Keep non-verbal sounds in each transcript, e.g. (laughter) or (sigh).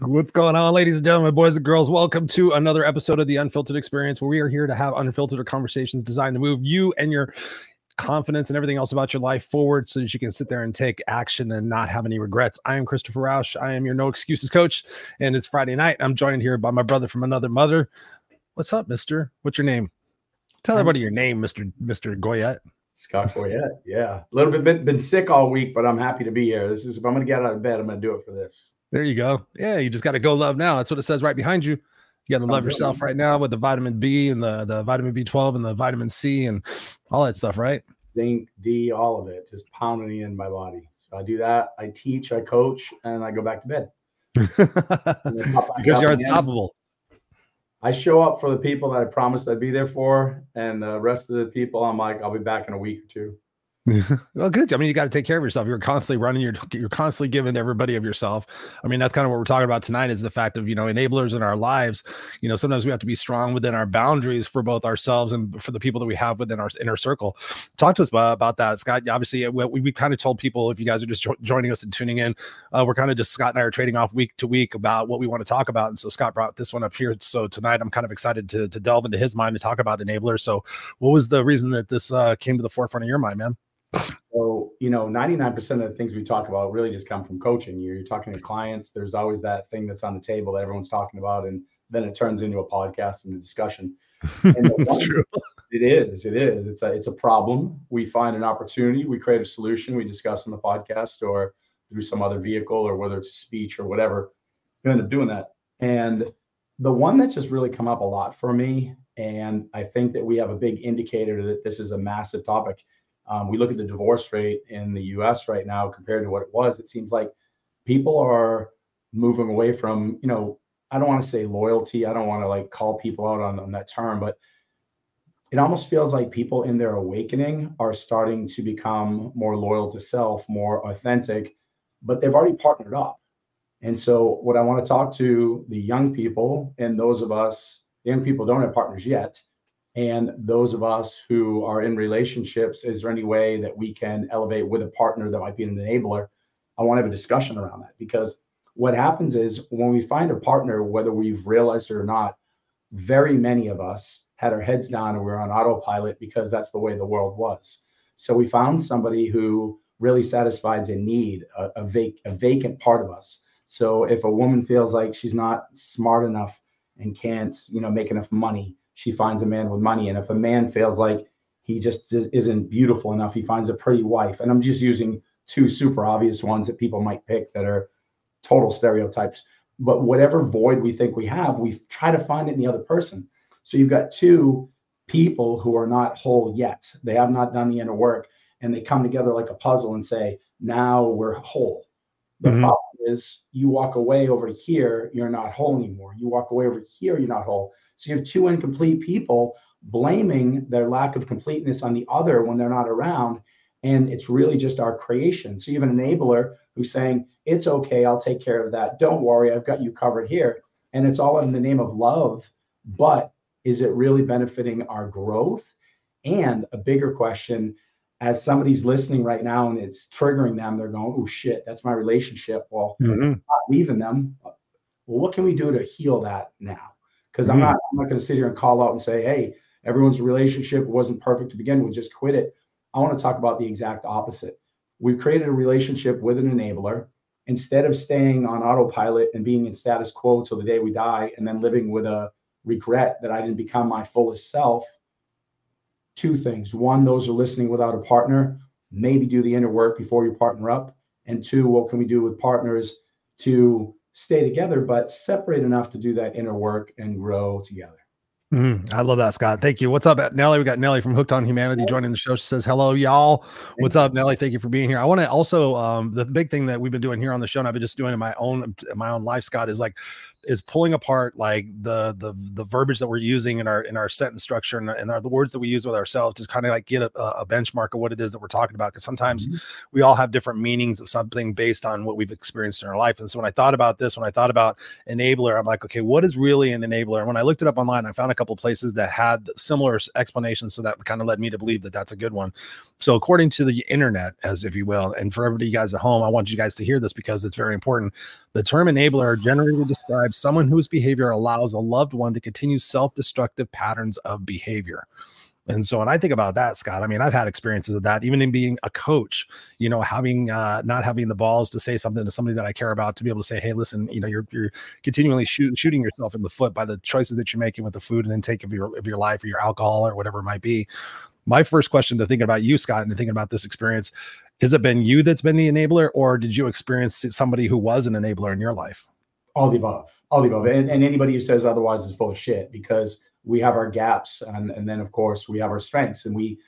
What's going on, ladies and gentlemen, boys and girls? Welcome to another episode of the Unfiltered Experience, where we are here to have unfiltered conversations designed to move you and your confidence and everything else about your life forward so that you can sit there and take action and not have any regrets. I am Christopher Rausch. I am your no excuses coach, and it's Friday night. I'm joined here by my brother from another mother. What's up, mister? What's your name? Tell everybody your name, Mr. Mr. Goyette. Scott Goyette. Yeah. A little bit been, been sick all week, but I'm happy to be here. This is if I'm gonna get out of bed, I'm gonna do it for this. There you go. Yeah, you just got to go love now. That's what it says right behind you. You got to love yourself right now with the vitamin B and the, the vitamin B12 and the vitamin C and all that stuff, right? Zinc, D, all of it, just pounding in my body. So I do that. I teach, I coach, and I go back to bed. (laughs) because you're unstoppable. I show up for the people that I promised I'd be there for, and the rest of the people, I'm like, I'll be back in a week or two. Well, good. I mean, you got to take care of yourself. You're constantly running. You're you're constantly giving everybody of yourself. I mean, that's kind of what we're talking about tonight. Is the fact of you know enablers in our lives. You know, sometimes we have to be strong within our boundaries for both ourselves and for the people that we have within our inner circle. Talk to us about, about that, Scott. Obviously, we, we kind of told people if you guys are just jo- joining us and tuning in, uh, we're kind of just Scott and I are trading off week to week about what we want to talk about. And so Scott brought this one up here. So tonight, I'm kind of excited to to delve into his mind to talk about enablers. So, what was the reason that this uh, came to the forefront of your mind, man? So, you know, 99% of the things we talk about really just come from coaching. You're, you're talking to clients, there's always that thing that's on the table that everyone's talking about, and then it turns into a podcast and a discussion. And (laughs) That's true. It is. It is. It's a it's a problem. We find an opportunity, we create a solution, we discuss in the podcast or through some other vehicle or whether it's a speech or whatever. We end up doing that. And the one that's just really come up a lot for me, and I think that we have a big indicator that this is a massive topic um, we look at the divorce rate in the US right now compared to what it was. It seems like people are moving away from, you know, I don't want to say loyalty. I don't want to like call people out on, on that term, but it almost feels like people in their awakening are starting to become more loyal to self, more authentic, but they've already partnered up. And so, what I want to talk to the young people and those of us, young people don't have partners yet, and those of us who are in relationships, is there any way that we can elevate with a partner that might be an enabler? I want to have a discussion around that because what happens is when we find a partner, whether we've realized it or not, very many of us had our heads down and we are on autopilot because that's the way the world was. So we found somebody who really satisfies a need, a, a, vac- a vacant part of us. So if a woman feels like she's not smart enough and can't, you know, make enough money, she finds a man with money. And if a man feels like he just isn't beautiful enough, he finds a pretty wife. And I'm just using two super obvious ones that people might pick that are total stereotypes. But whatever void we think we have, we try to find it in the other person. So you've got two people who are not whole yet. They have not done the inner work and they come together like a puzzle and say, now we're whole. The mm-hmm. problem is you walk away over here, you're not whole anymore. You walk away over here, you're not whole. So you have two incomplete people blaming their lack of completeness on the other when they're not around. And it's really just our creation. So you have an enabler who's saying, It's okay, I'll take care of that. Don't worry, I've got you covered here. And it's all in the name of love. But is it really benefiting our growth? And a bigger question as somebody's listening right now and it's triggering them, they're going, Oh shit, that's my relationship. Well, mm-hmm. not leaving them. Well, what can we do to heal that now? because mm-hmm. I'm not I'm not going to sit here and call out and say, hey, everyone's relationship wasn't perfect to begin with, just quit it. I want to talk about the exact opposite. We've created a relationship with an enabler. Instead of staying on autopilot and being in status quo till the day we die and then living with a regret that I didn't become my fullest self, two things. One, those are listening without a partner, maybe do the inner work before you partner up. And two, what can we do with partners to stay together, but separate enough to do that inner work and grow together. Mm, I love that, Scott. Thank you. What's up, Nelly? We got Nelly from Hooked on Humanity joining the show. She says, Hello, y'all. What's up, Nelly? Thank you for being here. I want to also, um, the big thing that we've been doing here on the show, and I've been just doing in my own, in my own life, Scott, is like is pulling apart like the the the verbiage that we're using in our in our sentence structure and, and our, the words that we use with ourselves to kind of like get a, a benchmark of what it is that we're talking about because sometimes mm-hmm. we all have different meanings of something based on what we've experienced in our life and so when i thought about this when i thought about enabler i'm like okay what is really an enabler and when i looked it up online i found a couple couple places that had similar explanations. So that kind of led me to believe that that's a good one. So, according to the internet, as if you will, and for everybody you guys at home, I want you guys to hear this because it's very important. The term enabler generally describes someone whose behavior allows a loved one to continue self destructive patterns of behavior. And so when I think about that, Scott, I mean, I've had experiences of that, even in being a coach, you know, having uh not having the balls to say something to somebody that I care about to be able to say, hey, listen, you know, you're you're continually shoot, shooting yourself in the foot by the choices that you're making with the food and intake of your of your life or your alcohol or whatever it might be. My first question to thinking about you, Scott, and thinking about this experience, has it been you that's been the enabler, or did you experience somebody who was an enabler in your life? All the above, all the above, and, and anybody who says otherwise is full of shit because we have our gaps and, and then of course we have our strengths. And we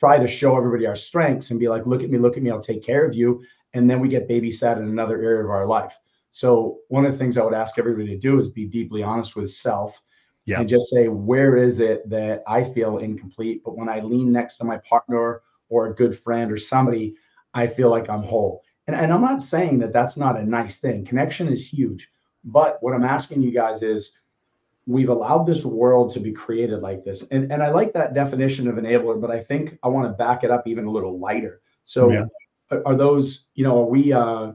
try to show everybody our strengths and be like look at me look at me i'll take care of you. And then we get babysat in another area of our life. So one of the things i would ask everybody to do is be deeply honest with self yeah. and just say where is it that i feel incomplete but when i lean next to my partner or a good friend or somebody i feel like i'm whole? And, and i'm not saying that that's not a nice thing. Connection is huge but what i'm asking you guys is we've allowed this world to be created like this. And, and I like that definition of enabler, but I think I want to back it up even a little lighter. So yeah. are, those, you know, are we uh,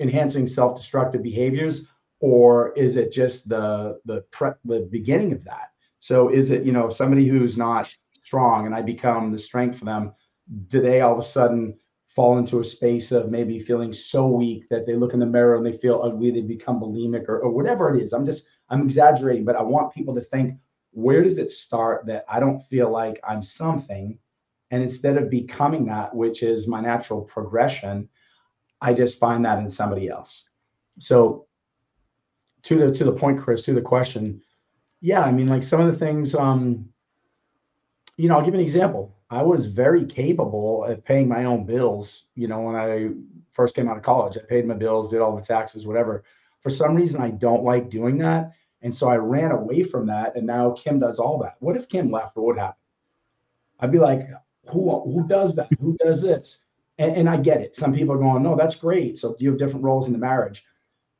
enhancing self-destructive behaviors or is it just the, the, pre- the beginning of that? So is it, you know, somebody who's not strong and I become the strength for them, do they all of a sudden fall into a space of maybe feeling so weak that they look in the mirror and they feel ugly, they become bulimic or, or whatever it is. I'm just I'm exaggerating, but I want people to think where does it start that I don't feel like I'm something? And instead of becoming that, which is my natural progression, I just find that in somebody else. So to the to the point, Chris, to the question, yeah, I mean, like some of the things, um, you know, I'll give an example. I was very capable of paying my own bills. You know, when I first came out of college, I paid my bills, did all the taxes, whatever. For some reason, I don't like doing that. And so I ran away from that. And now Kim does all that. What if Kim left? What would happen? I'd be like, who, who does that? Who does this? And, and I get it. Some people are going, no, that's great. So you have different roles in the marriage.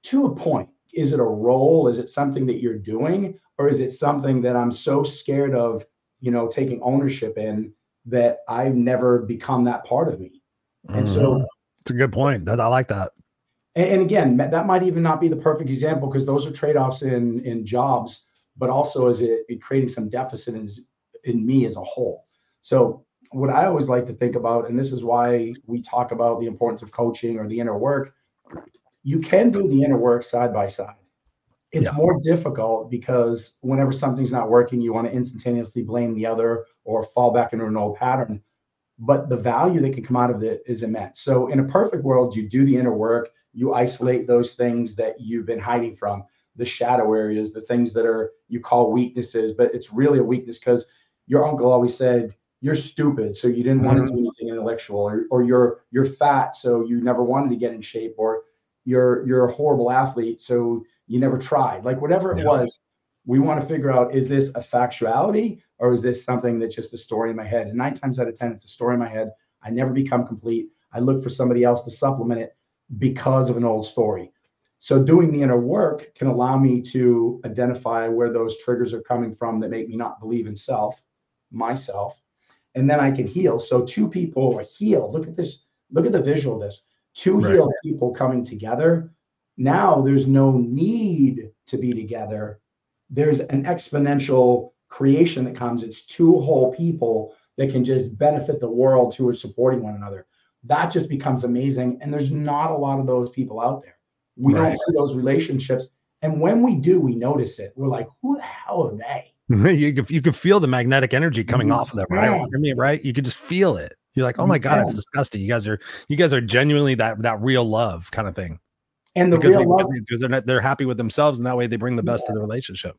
To a point, is it a role? Is it something that you're doing? Or is it something that I'm so scared of, you know, taking ownership in that I've never become that part of me? And mm-hmm. so it's a good point. I like that and, and again, that might even not be the perfect example because those are trade-offs in in jobs, but also is it, it creating some deficit in, in me as a whole. So what I always like to think about, and this is why we talk about the importance of coaching or the inner work, you can do the inner work side by side. It's yeah. more difficult because whenever something's not working, you want to instantaneously blame the other or fall back into an old pattern. But the value that can come out of it is immense. So, in a perfect world, you do the inner work, you isolate those things that you've been hiding from the shadow areas the things that are you call weaknesses but it's really a weakness because your uncle always said you're stupid so you didn't mm-hmm. want to do anything intellectual or, or you're you're fat so you never wanted to get in shape or you're you're a horrible athlete so you never tried like whatever it yeah. was we want to figure out is this a factuality or is this something that's just a story in my head and nine times out of ten it's a story in my head i never become complete i look for somebody else to supplement it because of an old story. So doing the inner work can allow me to identify where those triggers are coming from that make me not believe in self, myself, and then I can heal. So two people are healed. Look at this. Look at the visual of this. Two right. healed people coming together. Now there's no need to be together. There's an exponential creation that comes. It's two whole people that can just benefit the world who are supporting one another that just becomes amazing. And there's not a lot of those people out there. We right. don't see those relationships. And when we do, we notice it. We're like, who the hell are they? (laughs) you can, you can feel the magnetic energy coming mm-hmm. off of them, right? I mean, right? You can just feel it. You're like, oh my god, it's disgusting. You guys are you guys are genuinely that that real love kind of thing. And the because real they, love because they're not, they're happy with themselves, and that way they bring the best yeah. to the relationship.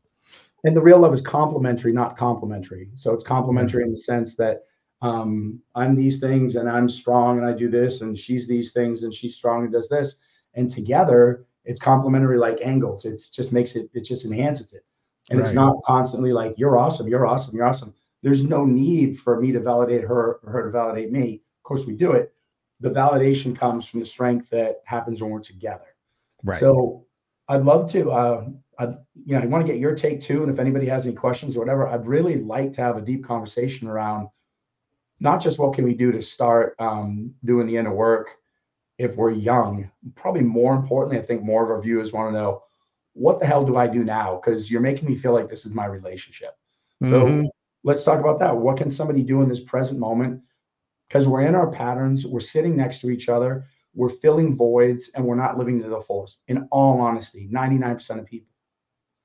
And the real love is complementary, not complimentary. So it's complementary in the sense that um, I'm these things and I'm strong and I do this, and she's these things and she's strong and does this. And together, it's complementary like angles. It just makes it, it just enhances it. And right. it's not constantly like, you're awesome, you're awesome, you're awesome. There's no need for me to validate her or her to validate me. Of course, we do it. The validation comes from the strength that happens when we're together. Right. So I'd love to. Uh, I, you know, I want to get your take too. And if anybody has any questions or whatever, I'd really like to have a deep conversation around not just what can we do to start um, doing the inner work if we're young. Probably more importantly, I think more of our viewers want to know what the hell do I do now? Because you're making me feel like this is my relationship. So mm-hmm. let's talk about that. What can somebody do in this present moment? Because we're in our patterns, we're sitting next to each other, we're filling voids, and we're not living to the fullest. In all honesty, 99% of people.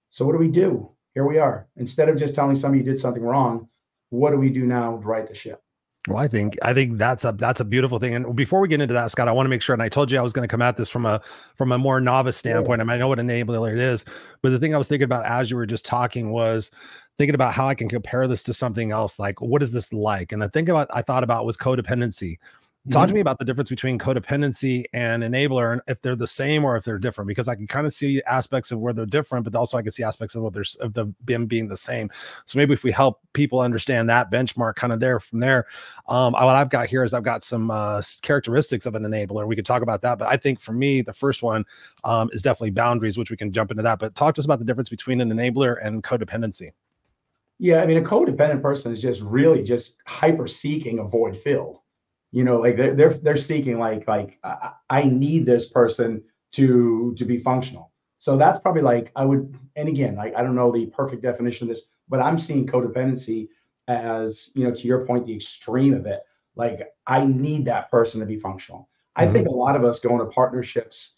So what do we do? Here we are. Instead of just telling somebody you did something wrong, what do we do now to right the ship? Well, I think I think that's a that's a beautiful thing. And before we get into that, Scott, I want to make sure. And I told you I was going to come at this from a from a more novice standpoint. Yeah. I mean, I know what an enabler it is, but the thing I was thinking about as you were just talking was thinking about how I can compare this to something else. Like, what is this like? And the thing about I thought about was codependency. Talk mm-hmm. to me about the difference between codependency and enabler, and if they're the same or if they're different. Because I can kind of see aspects of where they're different, but also I can see aspects of what there's of the them being the same. So maybe if we help people understand that benchmark, kind of there from there. Um, what I've got here is I've got some uh, characteristics of an enabler. We could talk about that, but I think for me, the first one um, is definitely boundaries, which we can jump into that. But talk to us about the difference between an enabler and codependency. Yeah, I mean, a codependent person is just really just hyper seeking a void filled you know like they're they're, they're seeking like like I, I need this person to to be functional so that's probably like i would and again like I don't know the perfect definition of this but i'm seeing codependency as you know to your point the extreme of it like i need that person to be functional mm-hmm. i think a lot of us go into partnerships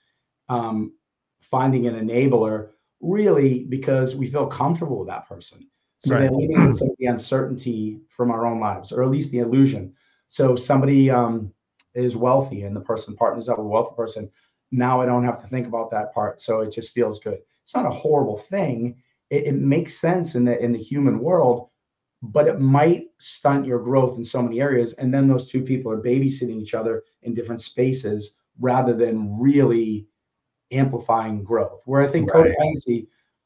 um, finding an enabler really because we feel comfortable with that person so right. then leaving in some of the uncertainty from our own lives or at least the illusion so somebody um, is wealthy and the person partners up with a wealthy person. Now I don't have to think about that part. So it just feels good. It's not a horrible thing. It, it makes sense in the in the human world, but it might stunt your growth in so many areas. And then those two people are babysitting each other in different spaces rather than really amplifying growth. Where I think right. codependency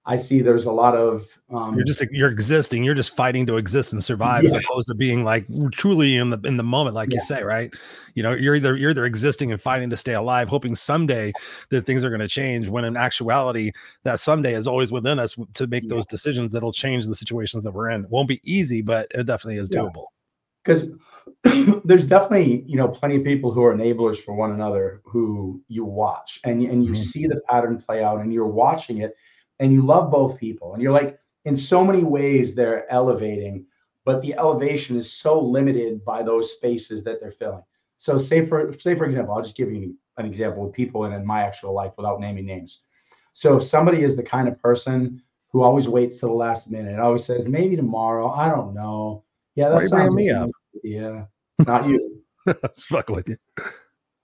I see there's a lot of um, you're just you're existing, you're just fighting to exist and survive yeah. as opposed to being like truly in the in the moment, like yeah. you say, right? You know, you're either you're either existing and fighting to stay alive, hoping someday that things are going to change. When in actuality, that someday is always within us to make yeah. those decisions that'll change the situations that we're in. It won't be easy, but it definitely is doable. Because (clears throat) there's definitely you know plenty of people who are enablers for one another who you watch and and you mm-hmm. see the pattern play out and you're watching it and you love both people and you're like in so many ways they're elevating but the elevation is so limited by those spaces that they're filling. So say for say for example i'll just give you an example with people in, in my actual life without naming names. So if somebody is the kind of person who always waits to the last minute always says maybe tomorrow i don't know. Yeah that's me up? yeah not you fuck with you.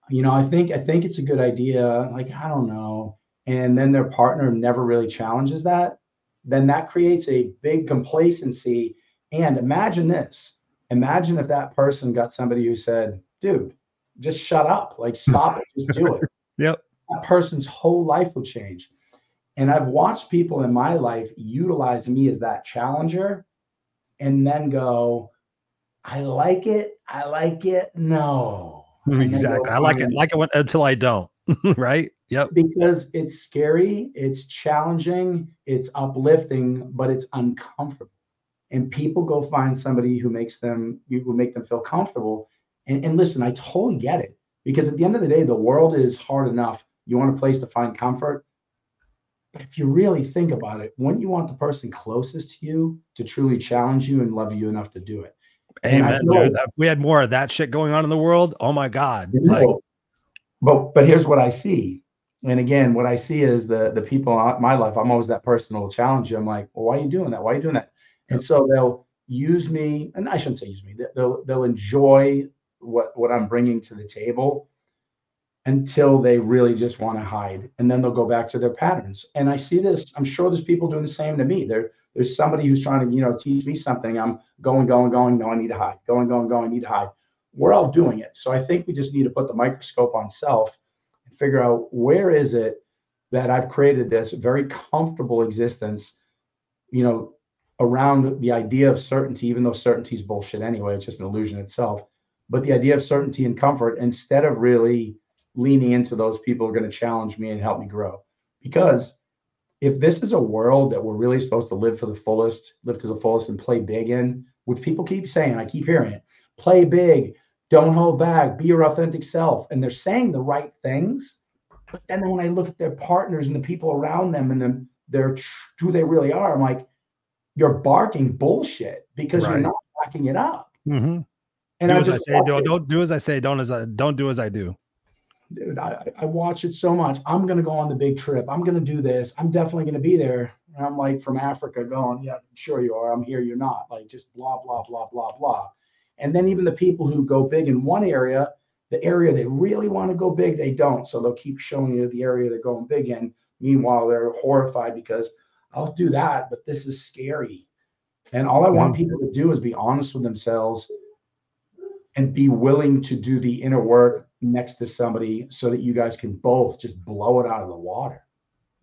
You know i think i think it's a good idea like i don't know and then their partner never really challenges that, then that creates a big complacency. And imagine this imagine if that person got somebody who said, dude, just shut up, like stop it, just do it. (laughs) Yep. That person's whole life will change. And I've watched people in my life utilize me as that challenger and then go, I like it. I like it. No. Exactly. Go, I like it. Like it until I don't. (laughs) right. Yep. Because it's scary, it's challenging, it's uplifting, but it's uncomfortable. And people go find somebody who makes them who make them feel comfortable. And, and listen, I totally get it. Because at the end of the day, the world is hard enough. You want a place to find comfort. But if you really think about it, wouldn't you want the person closest to you to truly challenge you and love you enough to do it? Amen. If we had more of that shit going on in the world, oh my God. Like, but but here's what I see and again, what I see is the the people in my life. I'm always that person who will challenge you. I'm like, well, why are you doing that? Why are you doing that? And so they'll use me, and I shouldn't say use me. They'll they'll enjoy what what I'm bringing to the table until they really just want to hide, and then they'll go back to their patterns. And I see this. I'm sure there's people doing the same to me. There there's somebody who's trying to you know teach me something. I'm going going going. No, I need to hide. Going going going. I need to hide. We're all doing it. So I think we just need to put the microscope on self figure out where is it that I've created this very comfortable existence, you know, around the idea of certainty, even though certainty is bullshit anyway, it's just an illusion itself. But the idea of certainty and comfort, instead of really leaning into those people are going to challenge me and help me grow. Because if this is a world that we're really supposed to live for the fullest, live to the fullest, and play big in, which people keep saying, I keep hearing it, play big, don't hold back, be your authentic self, and they're saying the right things. But then when I look at their partners and the people around them and then they're who they really are, I'm like, you're barking bullshit because right. you're not backing it up. Mm-hmm. And do I as I say, don't, don't do as I say, don't as I don't do as I do. Dude, I, I watch it so much. I'm gonna go on the big trip. I'm gonna do this. I'm definitely gonna be there. And I'm like from Africa going, yeah, sure you are. I'm here, you're not. Like just blah, blah, blah, blah, blah. And then even the people who go big in one area, the area they really want to go big, they don't. So they'll keep showing you the area they're going big in. Meanwhile, they're horrified because I'll do that, but this is scary. And all I want people to do is be honest with themselves and be willing to do the inner work next to somebody so that you guys can both just blow it out of the water.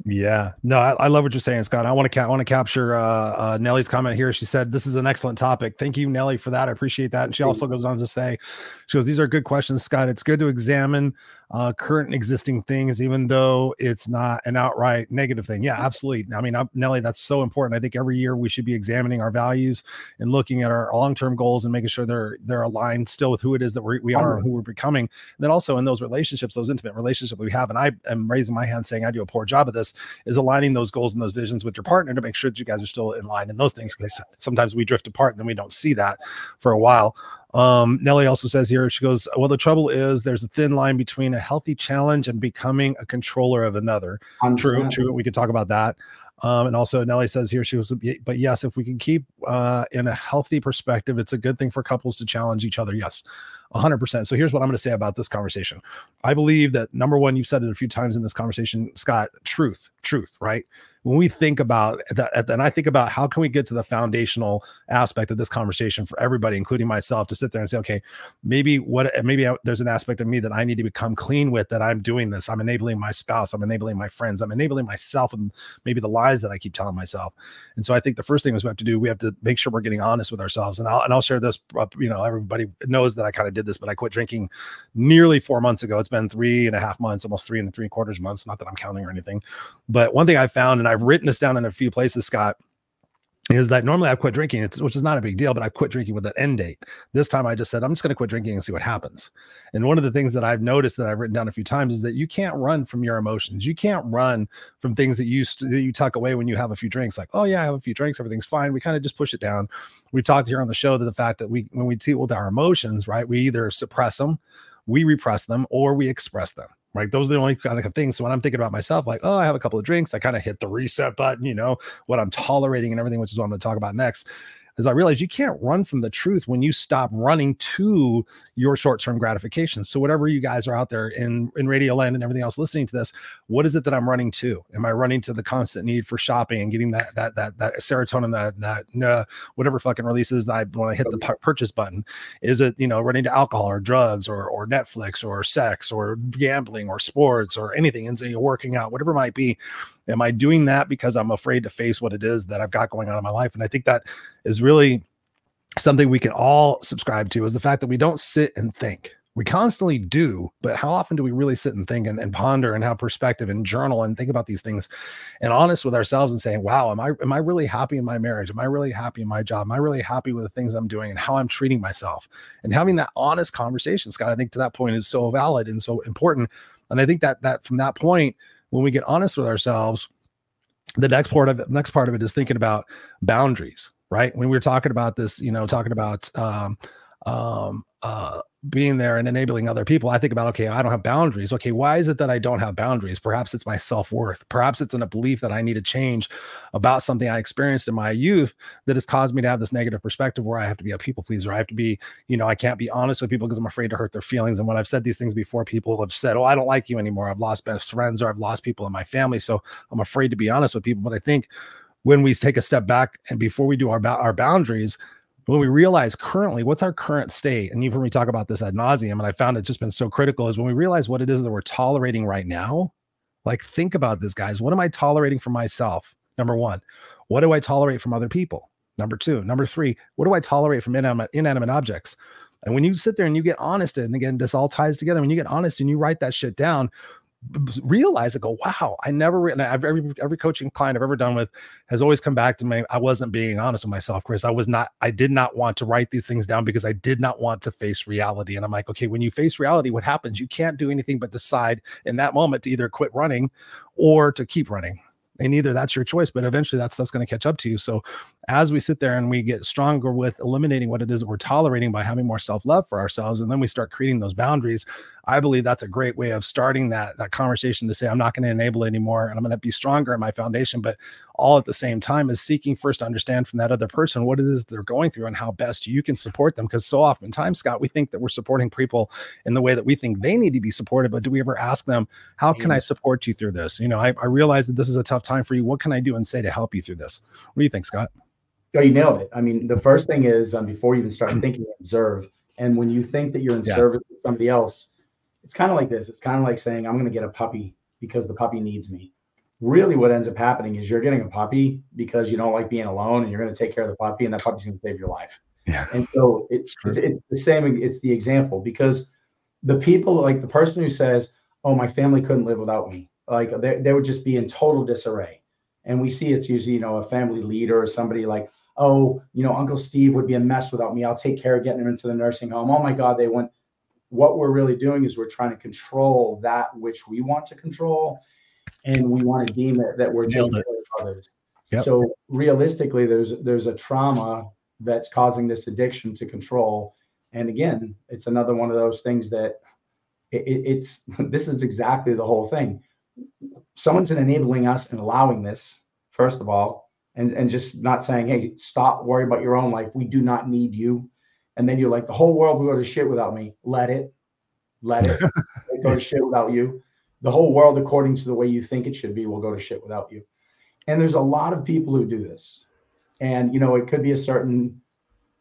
Yeah, no, I, I, love what you're saying, Scott. I want to ca- want to capture uh, uh, Nellie's comment here. She said, "This is an excellent topic. Thank you, Nellie, for that. I appreciate that." And she also goes on to say, "She goes, these are good questions, Scott. It's good to examine uh, current and existing things, even though it's not an outright negative thing. Yeah, absolutely. I mean, I'm, Nelly, that's so important. I think every year we should be examining our values and looking at our long-term goals and making sure they're they're aligned still with who it is that we're, we are who we're becoming. And then also in those relationships, those intimate relationships we have, and I am raising my hand saying I do a poor job of this, is aligning those goals and those visions with your partner to make sure that you guys are still in line in those things. Because sometimes we drift apart and then we don't see that for a while. Um, Nellie also says here, she goes, Well, the trouble is there's a thin line between a healthy challenge and becoming a controller of another. True, true. We could talk about that. Um, and also Nellie says here, she was, but yes, if we can keep uh, in a healthy perspective, it's a good thing for couples to challenge each other. Yes, 100%. So here's what I'm going to say about this conversation. I believe that number one, you've said it a few times in this conversation, Scott, truth, truth, right? When we think about that, and I think about how can we get to the foundational aspect of this conversation for everybody, including myself, to sit there and say, okay, maybe what, maybe I, there's an aspect of me that I need to become clean with that I'm doing this. I'm enabling my spouse, I'm enabling my friends, I'm enabling myself, and maybe the lies that I keep telling myself. And so I think the first thing is we have to do, we have to make sure we're getting honest with ourselves. And I'll, and I'll share this, you know, everybody knows that I kind of did this, but I quit drinking nearly four months ago. It's been three and a half months, almost three and three quarters months. Not that I'm counting or anything, but one thing I found, and I've written this down in a few places, Scott, is that normally I've quit drinking, which is not a big deal, but I quit drinking with an end date. This time I just said, I'm just going to quit drinking and see what happens. And one of the things that I've noticed that I've written down a few times is that you can't run from your emotions. You can't run from things that you, that you tuck away when you have a few drinks, like, oh, yeah, I have a few drinks, everything's fine. We kind of just push it down. We've talked here on the show that the fact that we, when we deal with our emotions, right, we either suppress them, we repress them, or we express them right? Those are the only kind of things. So when I'm thinking about myself, like, oh, I have a couple of drinks, I kind of hit the reset button, you know, what I'm tolerating and everything, which is what I'm going to talk about next is I realized you can't run from the truth when you stop running to your short-term gratification. So whatever you guys are out there in in radio land and everything else listening to this, what is it that I'm running to? Am I running to the constant need for shopping and getting that that that that serotonin that that uh, whatever fucking releases I when I hit the purchase button? Is it you know running to alcohol or drugs or or Netflix or sex or gambling or sports or anything and so you're working out whatever it might be? Am I doing that because I'm afraid to face what it is that I've got going on in my life? And I think that is really something we can all subscribe to is the fact that we don't sit and think. We constantly do, but how often do we really sit and think and, and ponder and have perspective and journal and think about these things and honest with ourselves and saying, wow, am I am I really happy in my marriage? Am I really happy in my job? Am I really happy with the things I'm doing and how I'm treating myself? And having that honest conversation, Scott, I think to that point is so valid and so important. And I think that that from that point, when we get honest with ourselves, the next part of it, next part of it is thinking about boundaries, right? When we were talking about this, you know, talking about um, um, uh, being there and enabling other people, I think about, okay, I don't have boundaries. Okay, why is it that I don't have boundaries? Perhaps it's my self worth. Perhaps it's in a belief that I need to change about something I experienced in my youth that has caused me to have this negative perspective where I have to be a people pleaser. I have to be, you know, I can't be honest with people because I'm afraid to hurt their feelings. And when I've said these things before, people have said, oh, I don't like you anymore. I've lost best friends or I've lost people in my family. So I'm afraid to be honest with people. But I think when we take a step back and before we do our, our boundaries, when we realize currently what's our current state, and you've heard me talk about this ad nauseum, and I found it just been so critical is when we realize what it is that we're tolerating right now. Like, think about this, guys. What am I tolerating for myself? Number one, what do I tolerate from other people? Number two, number three, what do I tolerate from inanimate, inanimate objects? And when you sit there and you get honest, and again, this all ties together. When you get honest and you write that shit down, realize it go wow i never re- I've, every every coaching client i've ever done with has always come back to me i wasn't being honest with myself chris. I was not i did not want to write these things down because i did not want to face reality. And i'm like okay when you face reality what happens? You can't do anything but decide in that moment to either quit running or to keep running. And either that's your choice but eventually that stuff's going to catch up to you. So as we sit there and we get stronger with eliminating what it is that we're tolerating by having more self-love for ourselves and then we start creating those boundaries i believe that's a great way of starting that that conversation to say i'm not going to enable anymore and i'm going to be stronger in my foundation but all at the same time is seeking first to understand from that other person what it is they're going through and how best you can support them because so often oftentimes scott we think that we're supporting people in the way that we think they need to be supported but do we ever ask them how can i support you through this you know i, I realize that this is a tough time for you what can i do and say to help you through this what do you think scott Oh, you nailed it. I mean, the first thing is um, before you even start thinking, observe. And when you think that you're in Yeah. service to somebody else, it's kind of like this. It's kind of like saying, I'm going to get a puppy because the puppy needs me. Really, what ends up happening is you're getting a puppy because you don't like being alone and you're going to take care of the puppy, and that puppy's going to save your life. Yeah. And so it's, it's, it's the same. It's the example because the people, like the person who says, Oh, my family couldn't live without me, like they, they would just be in total disarray. And we see it's usually, you know, a family leader or somebody like, oh, you know, Uncle Steve would be a mess without me. I'll take care of getting him into the nursing home. Oh my God, they went. What we're really doing is we're trying to control that which we want to control, and we want to deem it that we're care it. of others. Yep. So realistically, there's there's a trauma that's causing this addiction to control. And again, it's another one of those things that it, it- it's (laughs) this is exactly the whole thing. Someone's enabling us and allowing this, first of all, and, and just not saying, hey, stop, worry about your own life. We do not need you. And then you're like, the whole world will go to shit without me. Let it. Let it. (laughs) It go to shit without you. The whole world, according to the way you think it should be, will go to shit without you. And there's a lot of people who do this. And you know, it could be a certain,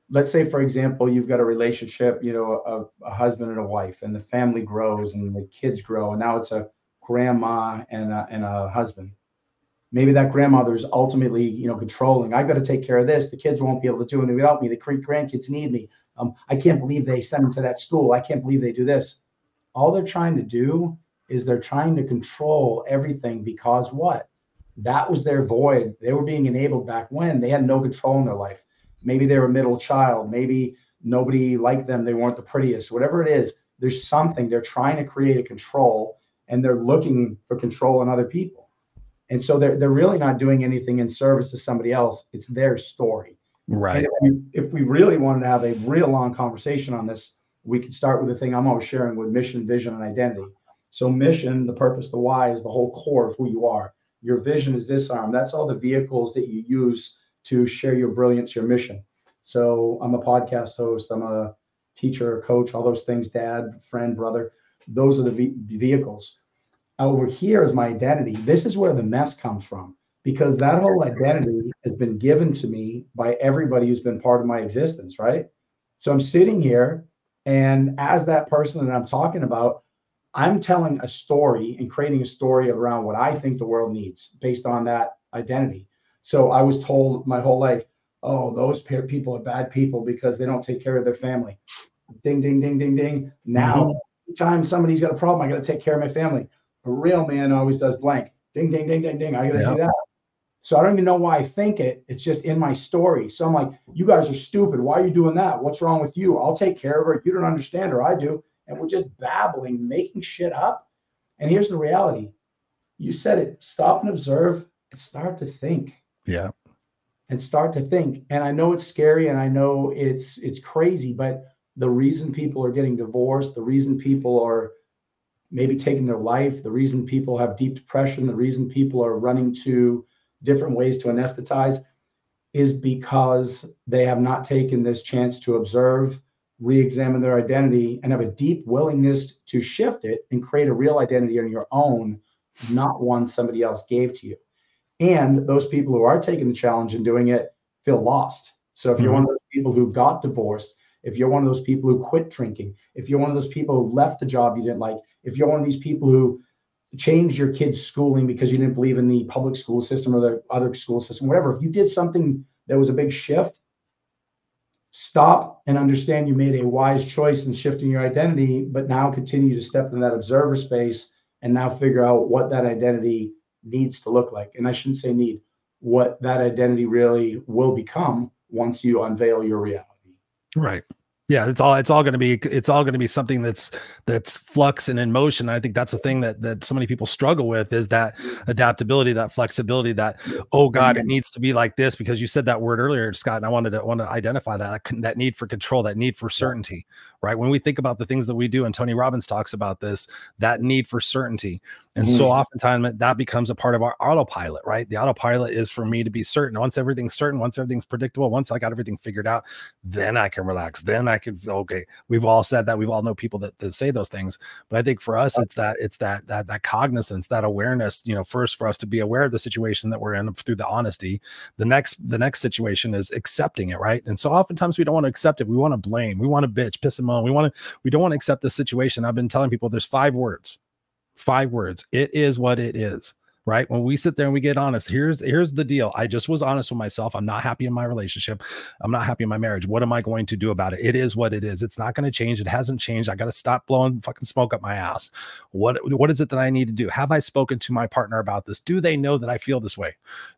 let's say, for example, you've got a relationship, you know, a, a husband and a wife, and the family grows and the kids grow, and now it's a grandma and a, and a husband. Maybe that grandmother is ultimately, you know, controlling. I've got to take care of this. The kids won't be able to do anything without me. The grandkids need me. Um, I can't believe they send them to that school. I can't believe they do this. All they're trying to do is they're trying to control everything because what? That was their void. They were being enabled back when they had no control in their life. Maybe they were a middle child. Maybe nobody liked them. They weren't the prettiest. Whatever it is, there's something they're trying to create a control and they're looking for control in other people. And so they're, they're really not doing anything in service to somebody else. It's their story. right And if we, if we really wanted to have a real long conversation on this, we could start with the thing I'm always sharing with mission, vision, and identity. So, mission, the purpose, the why is the whole core of who you are. Your vision is this arm. That's all the vehicles that you use to share your brilliance, your mission. So, I'm a podcast host, I'm a teacher, coach, all those things, dad, friend, brother. Those are the ve- vehicles. Over here is my identity. This is where the mess comes from because that whole identity has been given to me by everybody who's been part of my existence, right? So I'm sitting here, and as that person that I'm talking about, I'm telling a story and creating a story around what I think the world needs based on that identity. So I was told my whole life, oh, those pe- people are bad people because they don't take care of their family. Ding, ding, ding, ding, ding. Now, mm-hmm. anytime somebody's got a problem, I got to take care of my family. A real man always does blank. Ding, ding, ding, ding, ding. I got to Yeah. do that. So I don't even know why I think it. It's just in my story. So I'm like, you guys are stupid. Why are you doing that? What's wrong with you? I'll take care of her. You don't understand her. I do. And we're just babbling, making shit up. And here's the reality. You said it. Stop and observe and start to think yeah and start to think. And I know it's scary and I know it's it's crazy, but the reason people are getting divorced, the reason people are maybe taking their life, the reason people have deep depression, the reason people are running to different ways to anesthetize is because they have not taken this chance to observe, re-examine their identity and have a deep willingness to shift it and create a real identity on your own, not one somebody else gave to you. And those people who are taking the challenge and doing it feel lost. So if you're mm-hmm. one of those people who got divorced, if you're one of those people who quit drinking, if you're one of those people who left a job you didn't like, if you're one of these people who changed your kids' schooling because you didn't believe in the public school system or the other school system, whatever, if you did something that was a big shift, stop and understand you made a wise choice in shifting your identity, but now continue to step in that observer space and now figure out what that identity needs to look like. And I shouldn't say need, what that identity really will become once you unveil your reality. Right. Yeah it's all it's all going to be it's all going to be something that's that's flux and in motion. I think that's the thing that that so many people struggle with is that adaptability that flexibility that oh god it mm-hmm. needs to be like this because you said that word earlier scott and i wanted to want to identify that that need for control that need for certainty right? When we think about the things that we do and tony robbins talks about this that need for certainty and mm-hmm. so oftentimes that becomes a part of our autopilot, right? The autopilot is for me to be certain. Once everything's certain, once everything's predictable, once I got everything figured out, then I can relax. Then I can okay. We've all said that. We've all know people that, that say those things. But I think for us, it's that it's that that that cognizance, that awareness, you know, first for us to be aware of the situation that we're in through the honesty. The next the next situation is accepting it, right? And so oftentimes we don't want to accept it. We want to blame, we want to bitch, piss and moan. We want to we don't want to accept the situation. I've been telling people there's five words five words. It is what it is right? When we sit there and we get honest here's here's the deal. I just was honest with myself. I'm not happy in my relationship. I'm not happy in my marriage. What am i going to do about it? It is what it is. It's not going to change. It hasn't changed. I got to stop blowing fucking smoke up my ass. What what is it that i need to do? Have i spoken to my partner about this? Do they know that i feel this way?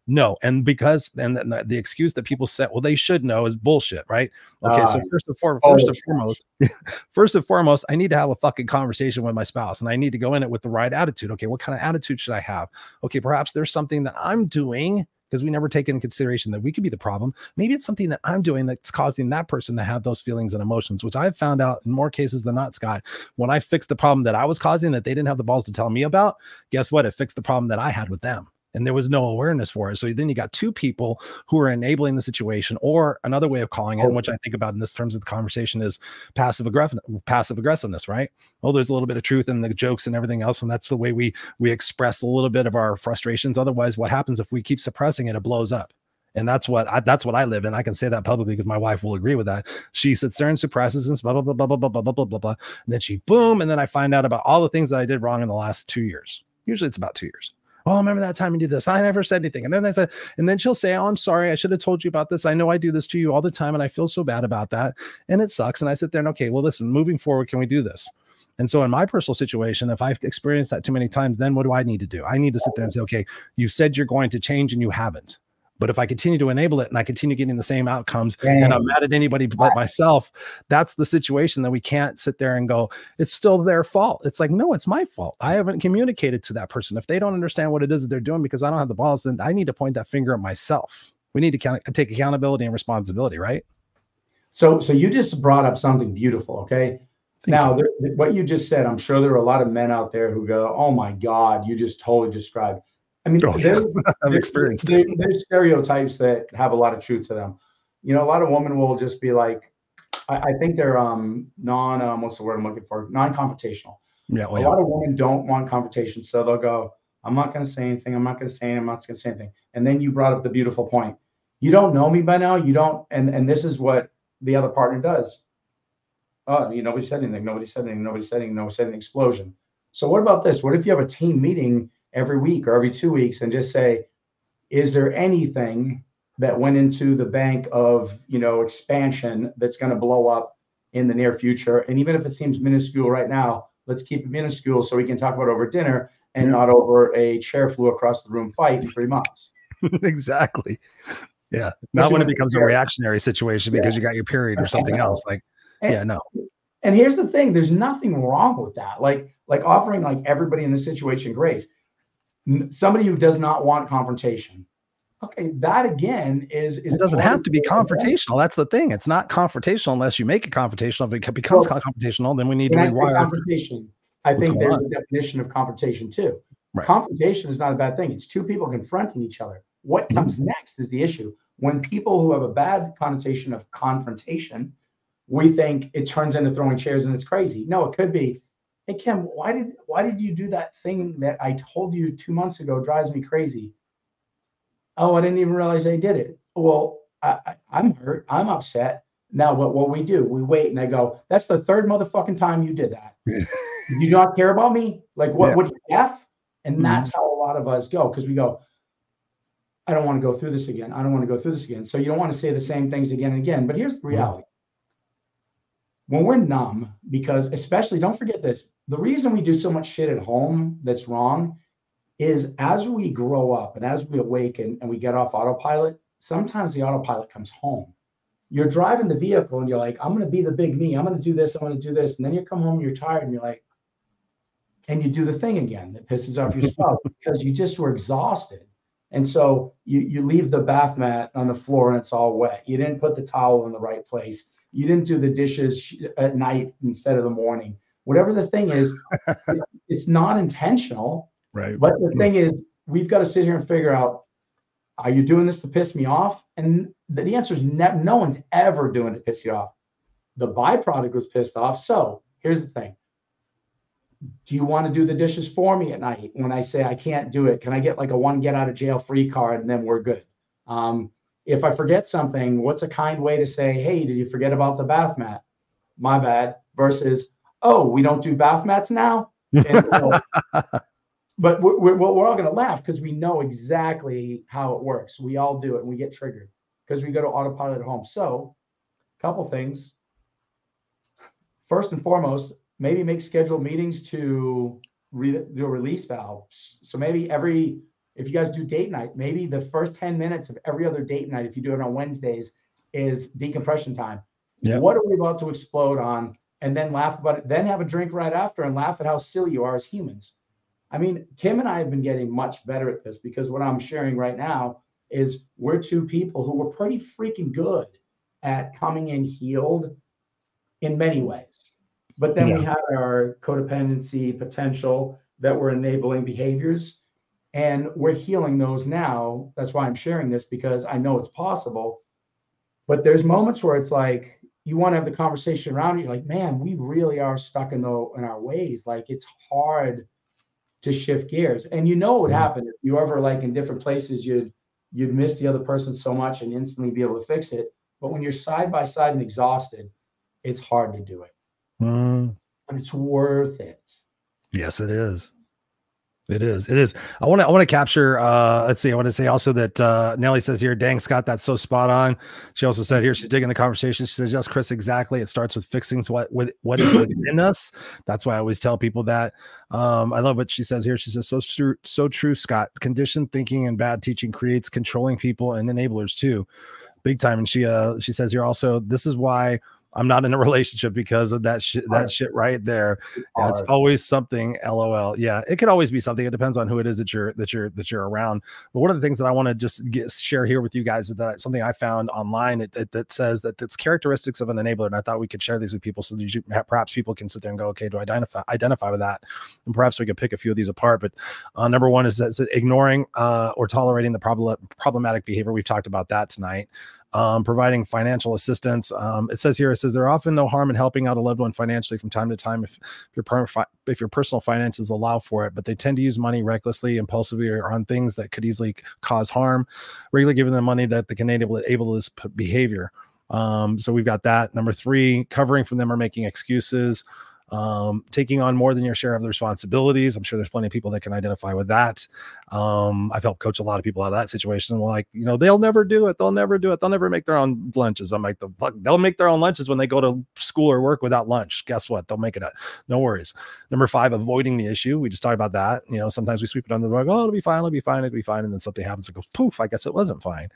No. And because and the, the excuse that people say well they should know is bullshit right okay uh, so first and, first and foremost (laughs) first and foremost i need to have a fucking conversation with my spouse and i need to go in it with the right attitude okay what kind of attitude should i have okay, perhaps there's something that I'm doing because we never take into consideration that we could be the problem. Maybe it's something that I'm doing that's causing that person to have those feelings and emotions, which I've found out in more cases than not, Scott. When I fixed the problem that I was causing that they didn't have the balls to tell me about, guess what? It fixed the problem that I had with them and there was no awareness for it. So then you got two people who are enabling the situation, or another way of calling it, which I think about in this terms of the conversation is passive aggressive passive aggressiveness, right? Well, there's a little bit of truth in the jokes and everything else, and that's the way we we express a little bit of our frustrations. Otherwise, what happens if we keep suppressing it? It blows up. And that's what I, that's what I live in. I can say that publicly because my wife will agree with that. She sits there and suppresses and blah blah blah blah blah blah blah blah blah blah. And then she boom, and then I find out about all the things that I did wrong in the last two years. Usually it's about two years. Oh, remember that time you did this? I never said anything. And then I said, and then she'll say, Oh, I'm sorry. I should have told you about this. I know I do this to you all the time and I feel so bad about that. And it sucks. And I sit there and, okay, well, listen, moving forward, can we do this? And so, in my personal situation, if I've experienced that too many times, then what do I need to do? I need to sit there and say, okay, you said you're going to change and you haven't. But if I continue to enable it and I continue getting the same outcomes Dang. and I'm mad at anybody but myself, that's the situation that we can't sit there and go, it's still their fault. It's like, no, it's my fault. I haven't communicated to that person. If they don't understand what it is that they're doing because I don't have the balls, then I need to point that finger at myself. We need to count, take accountability and responsibility, right? So, so you just brought up something beautiful. Okay. Thank now, you. there, what you just said, I'm sure there are a lot of men out there who go, "Oh my God, you just totally described." I mean, oh, there's, (laughs) I've experienced there, there's stereotypes that have a lot of truth to them. You know, a lot of women will just be like, I, I think they're um non um, what's the word I'm looking for? Non-confrontational. Yeah, well, a yeah. lot of women don't want confrontation, so they'll go, I'm not going to say anything. I'm not going to say anything. I'm not going to say anything. And then you brought up the beautiful point. You don't know me by now. You don't, and and this is what the other partner does. Oh, you nobody said anything. Nobody said anything. Nobody said anything. Nobody said anything. Explosion. So what about this? What if you have a team meeting every week or every two weeks and just say, is there anything that went into the bank of you know expansion that's going to blow up in the near future? And even if it seems minuscule right now, let's keep it minuscule so we can talk about over dinner and not over a chair flew across the room fight in three months. (laughs) exactly. Yeah. Not when it becomes a reactionary situation because yeah. you got your period or something else. Like, and, yeah, no. And here's the thing: there's nothing wrong with that. Like, like offering like everybody in this situation grace somebody who does not want confrontation. Okay, that again is, is it doesn't have to be confrontational. That's the thing. It's not confrontational unless you make it confrontational. If it becomes well, confrontational, then we need to rewire. Confrontation. I think there's on? a definition of confrontation too. Right. Confrontation is not a bad thing. It's two people confronting each other. What mm-hmm. comes next is the issue. When people who have a bad connotation of confrontation, we think it turns into throwing chairs and it's crazy. No, it could be hey Kim, why did why did you do that thing that I told you two months ago drives me crazy? Oh, I didn't even realize I did it. Well, I, am hurt. I'm upset. Now, what what we do? We wait, and I go, "That's the third motherfucking time you did that. (laughs) you do not care about me? Like what? Yeah. What F?" And mm-hmm. that's how a lot of us go because we go, "I don't want to go through this again. I don't want to go through this again." So you don't want to say the same things again and again. But here's the reality: when we're numb, because especially don't forget this, the reason we do so much shit at home that's wrong is as we grow up and as we awaken and we get off autopilot, sometimes the autopilot comes home. You're driving the vehicle and you're like, I'm going to be the big me. I'm going to do this. I'm going to do this. And then you come home, and you're tired and you're like, and you do the thing again that pisses off your spouse (laughs) because you just were exhausted. And so you, you leave the bath mat on the floor and it's all wet. You didn't put the towel in the right place. You didn't do the dishes at night instead of the morning. Whatever the thing is, (laughs) it's not intentional. Right. But the thing is, we've got to sit here and figure out are you doing this to piss me off? And the, the answer is ne- no one's ever doing it to piss you off. The byproduct was pissed off. So here's the thing do you want to do the dishes for me at night when I say I can't do it? Can I get like a one get out of jail free card and then we're good? Um, if I forget something, what's a kind way to say, hey, did you forget about the bath mat? My bad. Versus, oh, we don't do bath mats now. So, (laughs) but we're, we're, we're all going to laugh because we know exactly how it works. We all do it and we get triggered because we go to autopilot at home. So, a couple things. First and foremost, maybe make scheduled meetings to re- do a release valve. So maybe every if you guys do date night, maybe the first 10 minutes of every other date night, if you do it on Wednesdays, is decompression time. Yep. What are we about to explode on? And then laugh about it, then have a drink right after and laugh at how silly you are as humans. I mean, Kim and I have been getting much better at this because what I'm sharing right now is we're two people who were pretty freaking good at coming in healed in many ways. But then yeah. we had our codependency potential that were enabling behaviors, and we're healing those now. That's why I'm sharing this because I know it's possible. But there's moments where it's like you want to have the conversation around you, like, man, we really are stuck in the in our ways. Like it's hard to shift gears. And you know what would happen if you ever like in different places, you'd you'd miss the other person so much and instantly be able to fix it. But when you're side by side and exhausted, it's hard to do it. Mm. But it's worth it. Yes, it is. It is. It is. I want to. I want to capture. Uh, let's see. I want to say also that uh, Nelly says here, "Dang, Scott, that's so spot on." She also said here, she's digging the conversation. She says, "Yes, Chris, exactly. It starts with fixing what with what is within us." That's why I always tell people that. Um, I love what she says here. She says, "So true, so true, Scott. Conditioned thinking and bad teaching creates controlling people and enablers too, big time." And she uh, she says here also, "This is why." I'm not in a relationship because of that shit. That shit right there. Yeah, it's always something. LOL. Yeah, it could always be something. It depends on who it is that you're that you're that you're around. But one of the things that I want to just get, share here with you guys is that something I found online that, that, that says that it's characteristics of an enabler, and I thought we could share these with people so that you, perhaps people can sit there and go, okay, do I identify identify with that? And perhaps we could pick a few of these apart. But uh, number one is, that ignoring uh, or tolerating the problem problematic behavior. We've talked about that tonight um, providing financial assistance. Um, it says here, it says there are often no harm in helping out a loved one financially from time to time if, if your per- if your personal finances allow for it, but they tend to use money recklessly, impulsively, or on things that could easily cause harm. Regularly giving them money that they can enable enable this behavior. Um, so we've got that. Number three, covering from them or making excuses um, taking on more than your share of the responsibilities. I'm sure there's plenty of people that can identify with that. Um, I've helped coach a lot of people out of that situation. Like, you know, they'll never do it. They'll never do it. They'll never make their own lunches. I'm like, the fuck, they'll make their own lunches when they go to school or work without lunch. Guess what? They'll make it. A, no worries. Number five, avoiding the issue. We just talked about that. You know, sometimes we sweep it under the rug. Oh, it'll be fine. It'll be fine. It'll be fine. And then something happens and goes poof. I guess it wasn't fine.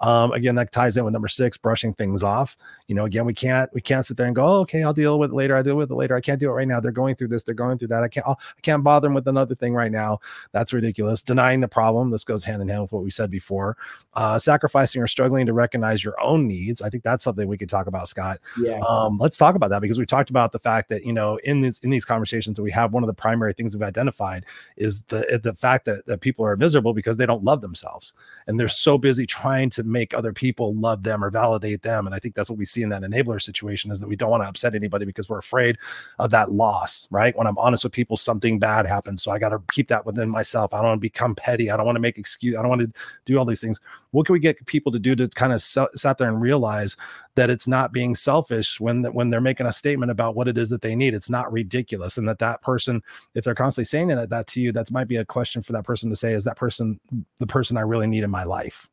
Um, again, that ties in with number six, brushing things off. You know, again, we can't we can't sit there and go, oh, okay, I'll deal with it later. I deal with it later. I can't do it right now. They're going through this. They're going through that. I can't. I can't bother them with another thing right now. That's ridiculous. Denying the problem. This goes hand in hand with what we said before. Uh, sacrificing or struggling to recognize your own needs. I think that's something we could talk about, Scott. Yeah. Um, let's talk about that because we talked about the fact that you know in these in these conversations that we have, one of the primary things we've identified is the the fact that that people are miserable because they don't love themselves and they're so busy trying to make other people love them or validate them. And I think that's what we see in that enabler situation is that we don't want to upset anybody because we're afraid of that loss, right? When I'm honest with people, something bad happens. So I got to keep that within myself. I don't want to become petty. I don't want to make excuse. I don't want to do all these things. What can we get people to do to kind of sat there and realize that it's not being selfish when when they're making a statement about what it is that they need? It's not ridiculous, and that that person, if they're constantly saying that, that to you, that might be a question for that person to say: Is that person the person I really need in my life?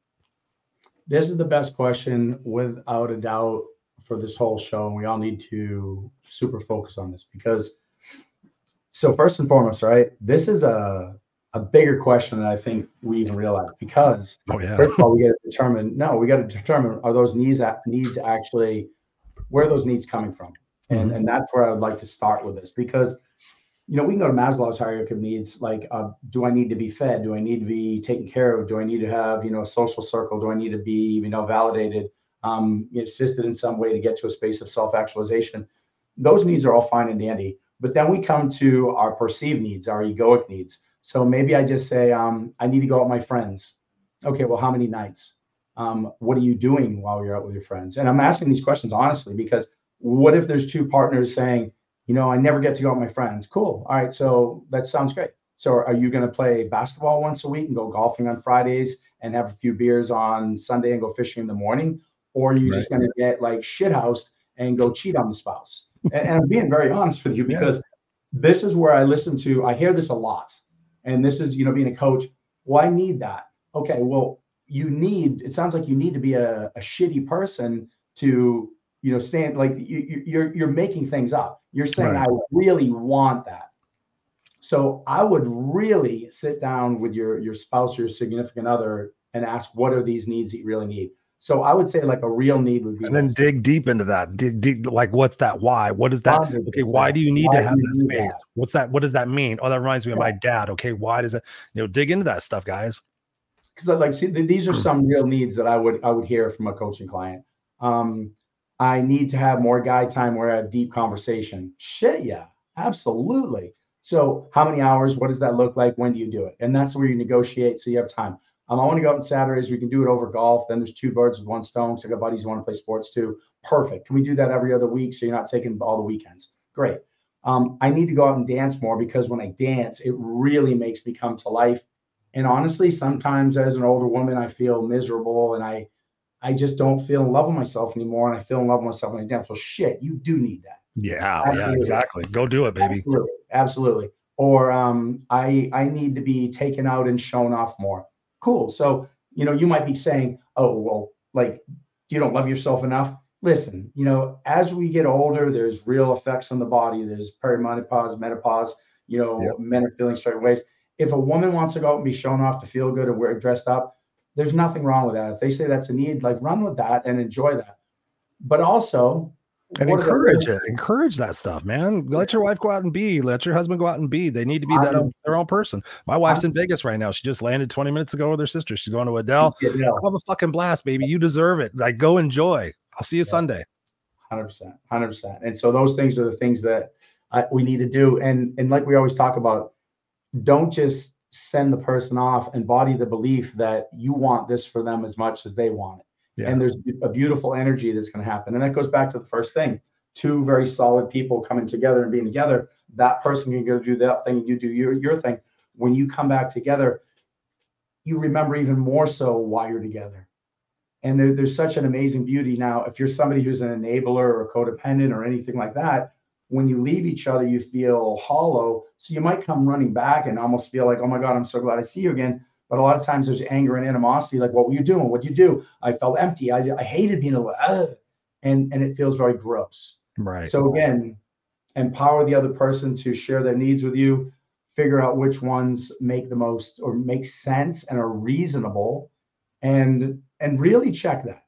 This is the best question without a doubt for this whole show. And we all need to super focus on this because So first and foremost, right, this is a a bigger question than I think we even realize because Oh yeah. first of all, we got to determine no, we got to determine are those needs needs actually where are those needs coming from, and Mhm. and that's where I would like to start with this because you know we can go to Maslow's hierarchy of needs like uh, do I need to be fed, do I need to be taken care of, do I need to have you know a social circle, do I need to be you know validated, um, assisted in some way to get to a space of self actualization. Those needs are all fine and dandy, but then we come to our perceived needs, our egoic needs. So maybe I just say, um, I need to go out with my friends. Okay, well, how many nights? Um, what are you doing while you're out with your friends? And I'm asking these questions honestly because what if there's two partners saying, you know, I never get to go out with my friends? Cool. All right, so that sounds great. So are you going to play basketball once a week and go golfing on Fridays and have a few beers on Sunday and go fishing in the morning? Or you're you just going to get like shithoused and go cheat on the spouse? and, and I'm being very honest with you Yeah. because this is where I listen to, I hear this a lot. And this is, you know, being a coach. Well, I need that. Okay, well, you need, it sounds like you need to be a, a shitty person to, you know, stand like you, you- you're you're making things up. You're saying, Right. I really want that. So I would really sit down with your your spouse or your significant other and ask, what are these needs that you really need? So I would say like a real need would be And then dig deep into that. Dig deep. Like, what's that? Why? What is that? Okay, why do you need Why to have that space? that? What's that? What does that mean? Oh, that reminds me of my dad. Okay, why does it? You know, dig into that stuff, guys. because like see these are some real needs that I would I would hear from a coaching client. Um, I need to have more guy time where I have deep conversation. Shit, yeah, absolutely. So how many hours? What does that look like? When do you do it? And that's where you negotiate so you have time. Um, I want to go out on Saturdays. We can do it over golf. Then there's two birds with one stone. So I got buddies who want to play sports too. Perfect. Can we do that every other week so you're not taking all the weekends? Great. Um, I need to go out and dance more because when I dance, it really makes me come to life. And honestly, sometimes as an older woman, I feel miserable and I I just don't feel in love with myself anymore. And I feel in love with myself when I dance. Well, shit, you do need that. Yeah, yeah, exactly. Go do it, baby. Absolutely. Absolutely. Or um, I I need to be taken out and shown off more. Cool. So, you know, you might be saying, oh, well, like you don't love yourself enough. Listen, you know, as we get older, there's real effects on the body. There's perimenopause, menopause, you know, Yep. men are feeling certain ways. If a woman wants to go out and be shown off to feel good and wear dressed up, there's nothing wrong with that. If they say that's a need, like run with that and enjoy that. But also, And what encourage it. Encourage that stuff, man. Let your wife go out and be. Let your husband go out and be. They need to be that own, their own person. My wife's in Vegas right now. She just landed 20 minutes ago with her sister. She's going to Adele. Yeah, Have a fucking blast, baby. You deserve it. Like, go enjoy. I'll see you Yeah. Sunday. Hundred percent, hundred percent. And so those things are the things that I, we need to do. And and like we always talk about, don't just send the person off. And embody the belief that you want this for them as much as they want it. Yeah. And there's a beautiful energy that's going to happen. And that goes back to the first thing: two very solid people coming together and being together. That person can go do that thing, you do your your thing. When you come back together, you remember even more so why you're together and there, there's such an amazing beauty now if you're somebody who's an enabler or a codependent or anything like that when you leave each other you feel hollow so you might come running back and almost feel like oh my god i'm so glad i see you again but a lot of times there's anger and animosity like what were you doing what'd you do i felt empty i, I hated being alone Ugh. and and it feels very gross Right. so again, empower the other person to share their needs with you. Figure out which ones make the most or make sense and are reasonable, and and really check that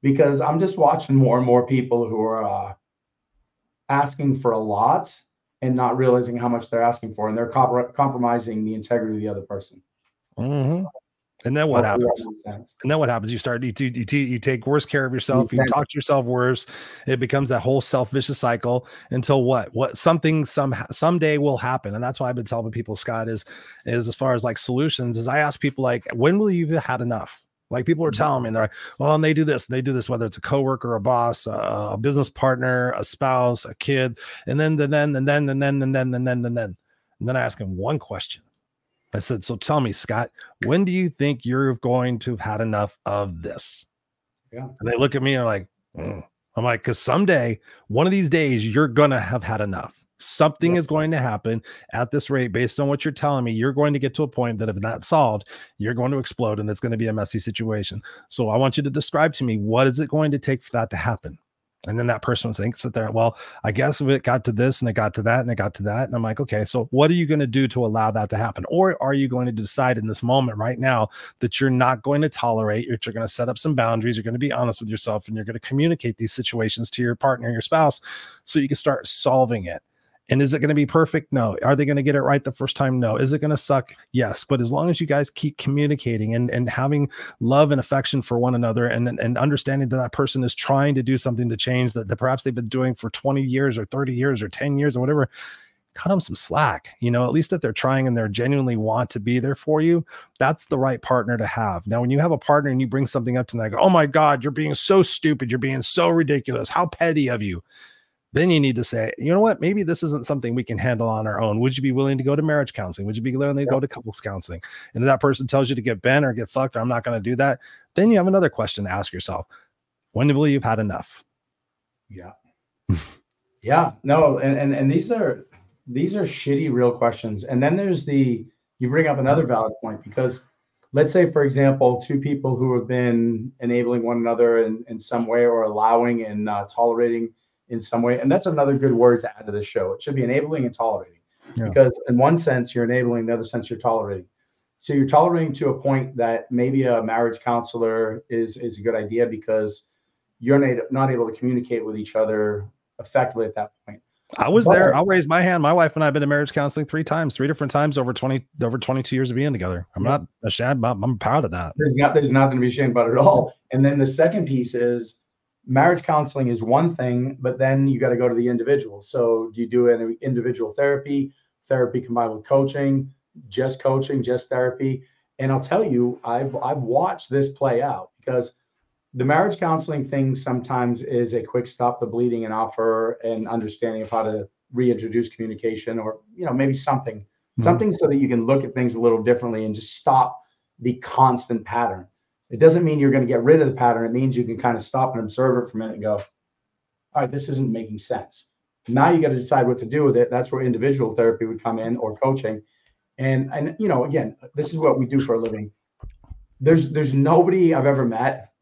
because I'm just watching more and more people who are uh, asking for a lot and not realizing how much they're asking for, and they're compr- compromising the integrity of the other person. Mhm. And then what happens? And then what happens? You start you you, you, take worse care of yourself. You talk to yourself worse. It becomes that whole self vicious cycle until what? What something some someday will happen. And that's why I've been telling people, Scott, is is as far as like solutions. Is I ask people like, when will you have had enough? Like people are telling me, and they're like, well, and they do this, and they do this, whether it's a coworker, a boss, a, a business partner, a spouse, a kid, and then, and then, and then, and then, and then, and then, and then, and then I ask them one question. I said, so tell me, Scott, when do you think you're going to have had enough of this? Yeah. And they look at me and are like, "Mm." I'm like, because someday, one of these days, you're going to have had enough. Something Yeah. is going to happen at this rate based on what you're telling me. You're going to get to a point that if not solved, you're going to explode and it's going to be a messy situation. So I want you to describe to me what is it going to take for that to happen? And then that person thinks that they're, well, I guess it got to this and it got to that and it got to that. And I'm like, okay, so what are you going to do to allow that to happen? Or are you going to decide in this moment right now that you're not going to tolerate, you're, you're going to set up some boundaries, you're going to be honest with yourself, and you're going to communicate these situations to your partner, your spouse, so you can start solving it. And is it going to be perfect? No. Are they going to get it right the first time? No. Is it going to suck? Yes. But as long as you guys keep communicating and, and having love and affection for one another and, and understanding that that person is trying to do something to change that, that perhaps they've been doing for 20 years or 30 years or 10 years or whatever, cut them some slack. You know, at least if they're trying and they're genuinely want to be there for you, that's the right partner to have. Now, when you have a partner and you bring something up to them, like, oh my God, you're being so stupid. You're being so ridiculous. How petty of you then you need to say, you know what, maybe this isn't something we can handle on our own. Would you be willing to go to marriage counseling? Would you be willing to go to couples counseling? And if that person tells you to get bent or get fucked, or I'm not going to do that, then you have another question to ask yourself. When will you've had enough? Yeah. (laughs) yeah. No, and, and and these are these are shitty real questions. And then there's the you bring up another valid point because let's say, for example, two people who have been enabling one another in, in some way or allowing and uh, tolerating in some way. And that's another good word to add to the show. It should be enabling and tolerating. Yeah. Because in one sense you're enabling, the other sense you're tolerating. So you're tolerating to a point that maybe a marriage counselor is is a good idea because you're not, not able to communicate with each other effectively at that point. I was but, there. I'll raise my hand. My wife and I have been to marriage counseling three times, three different times over 20, over 22 years of being together. I'm not ashamed about I'm proud of that. There's not, there's nothing to be ashamed about at all. And then the second piece is marriage counseling is one thing, but then you got to go to the individual. So do you do an individual therapy, therapy combined with coaching, just coaching, just therapy? And I'll tell you, I've I've watched this play out because the marriage counseling thing sometimes is a quick stop the bleeding and offer an understanding of how to reintroduce communication or you know maybe something mm-hmm. something so that you can look at things a little differently and just stop the constant pattern it doesn't mean you're going to get rid of the pattern. It means you can kind of stop and observe it for a minute and go, all right, this isn't making sense. Now you got to decide what to do with it. That's where individual therapy would come in or coaching. And and you know, again, this is what we do for a living. There's there's nobody I've ever met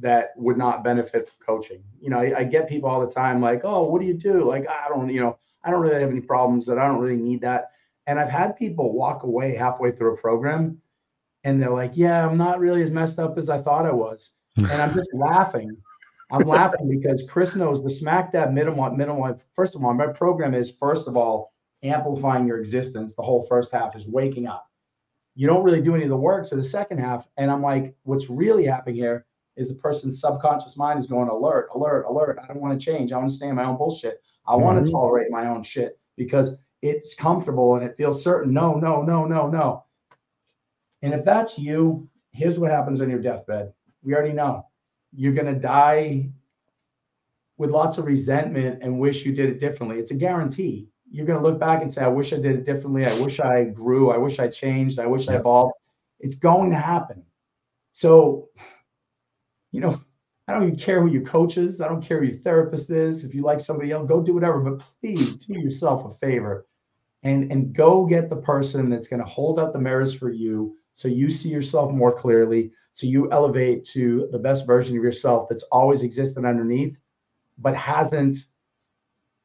that would not benefit from coaching. You know, I, I, get people all the time like, oh, what do you do? Like, I don't, you know, I don't really have any problems that I don't really need that. And I've had people walk away halfway through a program and they're like, "Yeah, I'm not really as messed up as I thought I was," and I'm just (laughs) laughing. I'm laughing because Chris knows the smack that minimum minimum. First of all, my program is first of all amplifying your existence. The whole first half is waking up. You don't really do any of the work. So the second half, and I'm like, what's really happening here is the person's subconscious mind is going alert, alert, alert. I don't want to change. I want to stay in my own bullshit. I mm-hmm. want to tolerate my own shit because it's comfortable and it feels certain. No, no, no, no, no. And if that's you, here's what happens on your deathbed. We already know you're going to die with lots of resentment and wish you did it differently. It's a guarantee. You're going to look back and say, I wish I did it differently. I wish I grew. I wish I changed. I wish I evolved. It's going to happen. So, you know, I don't even care who your coach is. I don't care who your therapist is. If you like somebody else, go do whatever. But please do yourself a favor and, and go get the person that's going to hold up the mirrors for you so you see yourself more clearly so you elevate to the best version of yourself that's always existed underneath but hasn't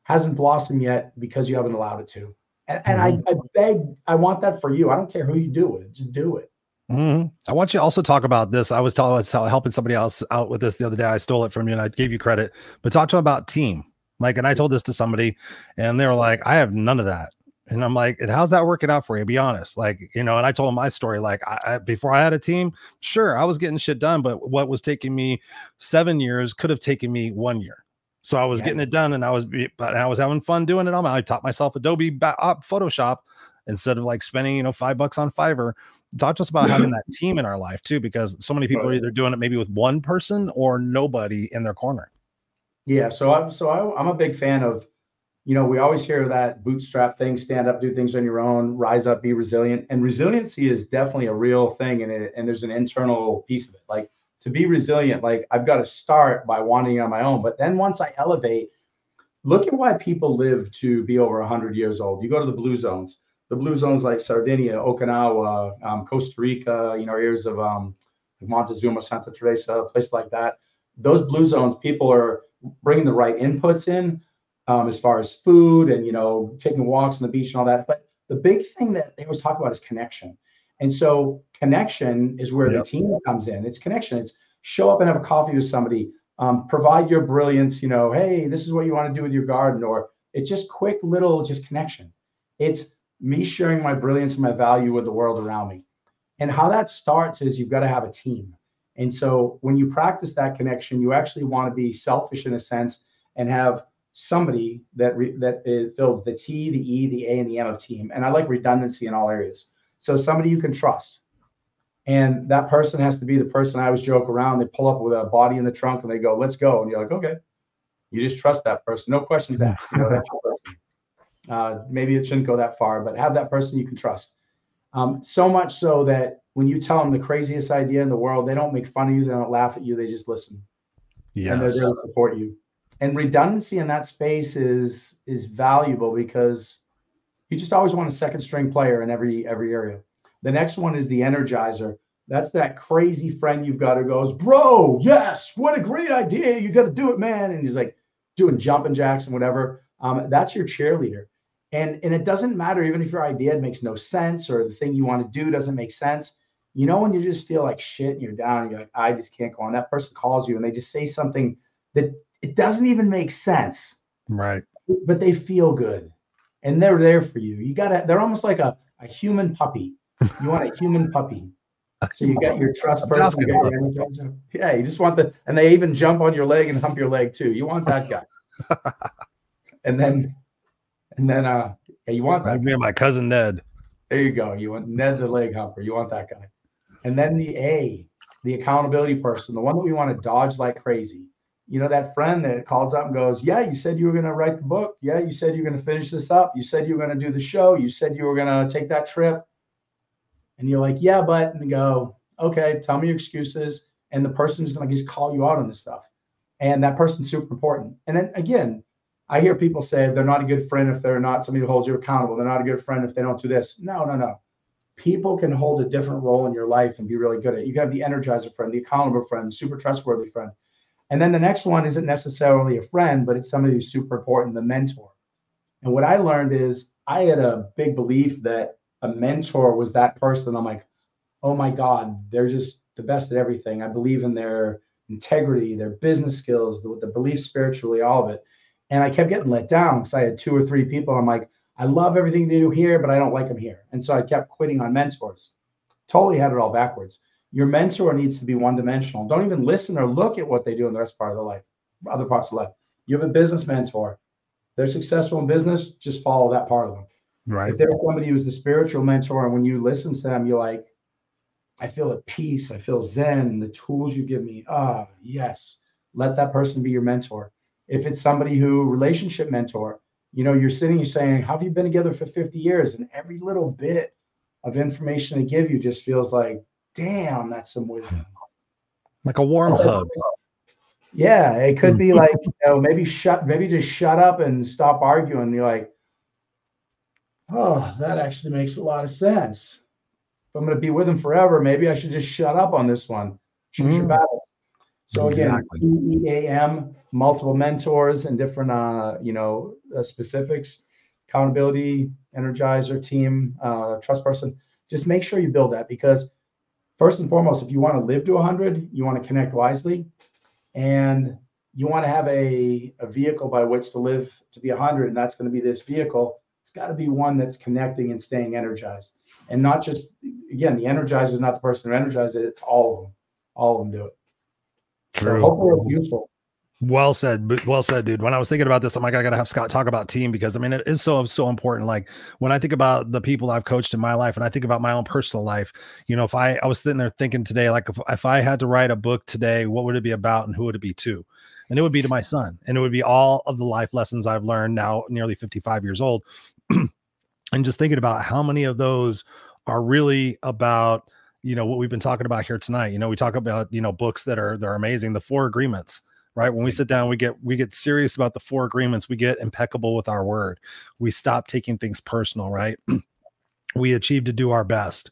hasn't blossomed yet because you haven't allowed it to and, and mm-hmm. I, I beg i want that for you i don't care who you do it just do it Mm-hmm. I want you to also talk about this. I was telling, I was helping somebody else out with this the other day. I stole it from you and I gave you credit, but talk to them about team. Like, and I told this to somebody and they were like, I have none of that. And I'm like, and how's that working out for you? Be honest. Like, you know, and I told him my story. Like, I, I, before I had a team, sure, I was getting shit done, but what was taking me seven years could have taken me one year. So I was yeah. getting it done and I was, but I was having fun doing it. I taught myself Adobe Photoshop instead of like spending, you know, five bucks on Fiverr. Talk to us about having that (laughs) team in our life too, because so many people are either doing it maybe with one person or nobody in their corner. Yeah. So I'm, so I, I'm a big fan of, you know, we always hear that bootstrap thing, stand up, do things on your own, rise up, be resilient. And resiliency is definitely a real thing. And it, and there's an internal piece of it. Like to be resilient, like I've got to start by wanting on my own. But then once I elevate, look at why people live to be over 100 years old. You go to the blue zones, the blue zones like Sardinia, Okinawa, um, Costa Rica, you know, areas of um, Montezuma, Santa Teresa, a place like that. those blue zones, people are bringing the right inputs in um, as far as food and you know taking walks on the beach and all that. But the big thing that they always talk about is connection. And so connection is where yep. the team comes in. It's connection. It's show up and have a coffee with somebody. Um, provide your brilliance. You know, hey, this is what you want to do with your garden, or it's just quick little just connection. It's me sharing my brilliance and my value with the world around me. And how that starts is you've got to have a team. And so when you practice that connection, you actually want to be selfish in a sense and have somebody that re, that fills the T, the E, the A, and the M of team. And I like redundancy in all areas. So somebody you can trust. And that person has to be the person I always joke around. They pull up with a body in the trunk and they go, let's go. And you're like, okay. You just trust that person. No questions asked. You know, that's your (laughs) person. Uh, maybe it shouldn't go that far, but have that person you can trust. Um, so much so that when you tell them the craziest idea in the world, they don't make fun of you, they don't laugh at you, they just listen. Yes. And they're there to support you. And redundancy in that space is is valuable because you just always want a second string player in every every area. The next one is the energizer. That's that crazy friend you've got who goes, bro, yes, what a great idea. You got to do it, man. And he's like doing jumping jacks and whatever. Um, that's your cheerleader. And, and it doesn't matter even if your idea makes no sense or the thing you want to do doesn't make sense. You know, when you just feel like shit and you're down and you're like, I just can't go on. That person calls you and they just say something that it doesn't even make sense. Right. But they feel good and they're there for you. You got to, they're almost like a, a human puppy. You want a human puppy. (laughs) So you got your trust person. You got your yeah, you just want the, and they even jump on your leg and hump your leg too. You want that (laughs) guy. and then and then uh yeah, you want that. me and my cousin Ned. There you go. You want Ned the leg humper. You want that guy. And then the A, the accountability person, the one that we want to dodge like crazy. You know, that friend that calls up and goes, Yeah, you said you were going to write the book. Yeah, you said you're going to finish this up. You said you were going to do the show. You said you were going to take that trip. And you're like, Yeah, but, and go, Okay, tell me your excuses. And the person's going to just call you out on this stuff. And that person's super important. And then again, I hear people say they're not a good friend if they're not somebody who holds you accountable. They're not a good friend if they don't do this. No, no, no. People can hold a different role in your life and be really good at it. You can have the energizer friend, the accountable friend, the super trustworthy friend. And then the next one isn't necessarily a friend, but it's somebody who's super important, the mentor. And what I learned is I had a big belief that a mentor was that person. I'm like, oh my God, they're just the best at everything. I believe in their integrity, their business skills, the, the belief spiritually, all of it. And I kept getting let down because I had two or three people. I'm like, I love everything they do here, but I don't like them here. And so I kept quitting on mentors. Totally had it all backwards. Your mentor needs to be one dimensional. Don't even listen or look at what they do in the rest part of their life, other parts of life. You have a business mentor. They're successful in business, just follow that part of them. Right. If there's somebody who's the spiritual mentor, and when you listen to them, you're like, I feel at peace. I feel zen. The tools you give me, ah, oh, yes. Let that person be your mentor. If it's somebody who relationship mentor, you know, you're sitting, you're saying, How have you been together for 50 years? And every little bit of information they give you just feels like, damn, that's some wisdom. Like a warm hug. Yeah, it could be like, you know, maybe shut, maybe just shut up and stop arguing. You're like, oh, that actually makes a lot of sense. If I'm going to be with him forever, maybe I should just shut up on this one. Choose mm. your battles. So again, exactly. EAM, multiple mentors and different, uh, you know, uh, specifics, accountability, energizer, team, uh, trust person. Just make sure you build that because first and foremost, if you want to live to 100, you want to connect wisely, and you want to have a, a vehicle by which to live to be 100, and that's going to be this vehicle. It's got to be one that's connecting and staying energized, and not just again the energizer is not the person who energizes it; it's all of them. All of them do it. True. So hopefully it's useful. Well said, well said, dude. When I was thinking about this, I'm like, I gotta have Scott talk about team because I mean, it is so so important. Like when I think about the people I've coached in my life, and I think about my own personal life, you know, if I I was sitting there thinking today, like if, if I had to write a book today, what would it be about, and who would it be to? And it would be to my son, and it would be all of the life lessons I've learned now, nearly 55 years old, (clears throat) and just thinking about how many of those are really about you know what we've been talking about here tonight you know we talk about you know books that are they're amazing the four agreements right when we sit down we get we get serious about the four agreements we get impeccable with our word we stop taking things personal right (clears throat) we achieve to do our best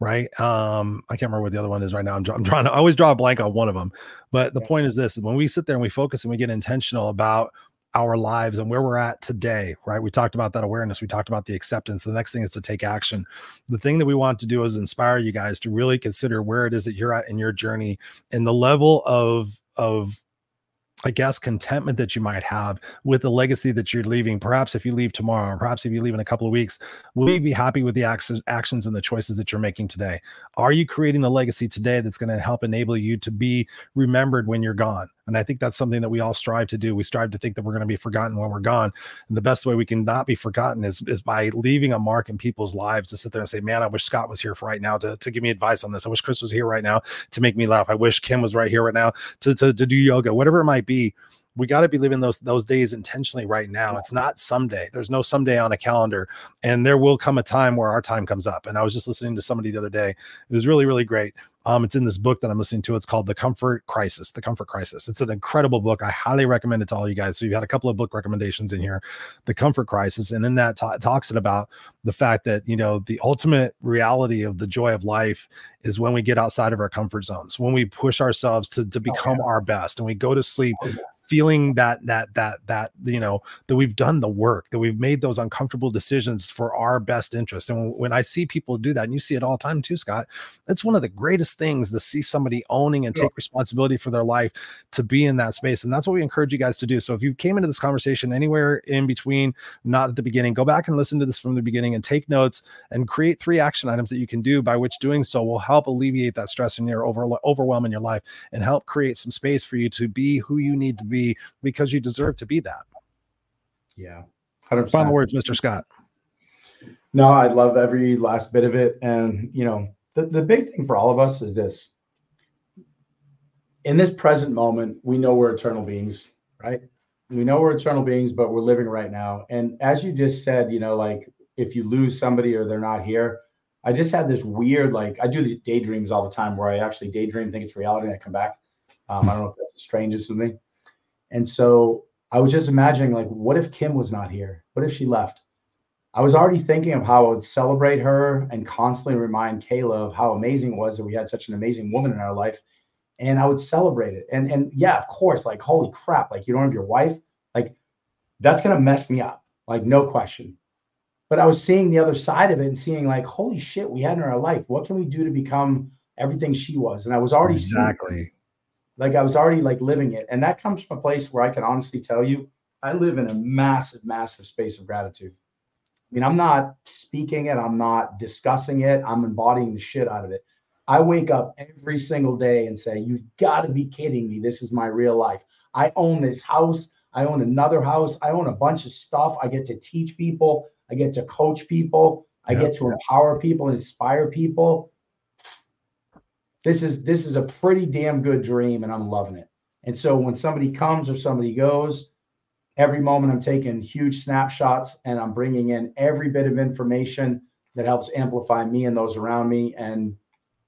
right um i can't remember what the other one is right now i'm, I'm trying to I always draw a blank on one of them but the yeah. point is this when we sit there and we focus and we get intentional about our lives and where we're at today, right? We talked about that awareness. We talked about the acceptance. The next thing is to take action. The thing that we want to do is inspire you guys to really consider where it is that you're at in your journey and the level of of I guess, contentment that you might have with the legacy that you're leaving. Perhaps if you leave tomorrow, or perhaps if you leave in a couple of weeks, will you be happy with the actions, actions and the choices that you're making today? Are you creating the legacy today that's going to help enable you to be remembered when you're gone? And I think that's something that we all strive to do. We strive to think that we're going to be forgotten when we're gone. And the best way we can not be forgotten is, is by leaving a mark in people's lives to sit there and say, man, I wish Scott was here for right now to, to give me advice on this. I wish Chris was here right now to make me laugh. I wish Kim was right here right now to, to, to do yoga, whatever it might be we got to be living those those days intentionally right now. It's not someday. There's no someday on a calendar, and there will come a time where our time comes up. And I was just listening to somebody the other day. It was really really great. Um, it's in this book that I'm listening to. It's called The Comfort Crisis. The Comfort Crisis. It's an incredible book. I highly recommend it to all you guys. So you've had a couple of book recommendations in here. The Comfort Crisis, and in that t- talks it about the fact that you know the ultimate reality of the joy of life is when we get outside of our comfort zones, when we push ourselves to to become oh, yeah. our best, and we go to sleep oh, yeah feeling that that that that you know that we've done the work that we've made those uncomfortable decisions for our best interest. And when i see people do that and you see it all the time too scott it's one of the greatest things to see somebody owning and take responsibility for their life to be in that space. And that's what we encourage you guys to do. So if you came into this conversation anywhere in between not at the beginning go back and listen to this from the beginning and take notes and create three action items that you can do by which doing so will help alleviate that stress in your over, overwhelm in your life and help create some space for you to be who you need to be because you deserve to be that. Yeah. 100%. Final words, Mr. Scott. No, I love every last bit of it. And, you know, the, the big thing for all of us is this in this present moment, we know we're eternal beings, right? We know we're eternal beings, but we're living right now. And as you just said, you know, like if you lose somebody or they're not here, I just had this weird, like I do these daydreams all the time where I actually daydream, think it's reality, and I come back. Um, I don't know if that's the strangest with me. And so I was just imagining, like, what if Kim was not here? What if she left? I was already thinking of how I would celebrate her and constantly remind Kayla of how amazing it was that we had such an amazing woman in our life. And I would celebrate it. And and yeah, of course, like holy crap, like you don't have your wife, like that's gonna mess me up, like no question. But I was seeing the other side of it and seeing like, holy shit, we had in our life. What can we do to become everything she was? And I was already exactly like I was already like living it. And that comes from a place where I can honestly tell you, I live in a massive, massive space of gratitude. I mean, I'm not speaking it, I'm not discussing it, I'm embodying the shit out of it. I wake up every single day and say, You've got to be kidding me. This is my real life. I own this house. I own another house. I own a bunch of stuff. I get to teach people. I get to coach people. I get to empower people, inspire people this is this is a pretty damn good dream and i'm loving it. And so when somebody comes or somebody goes every moment i'm taking huge snapshots and i'm bringing in every bit of information that helps amplify me and those around me and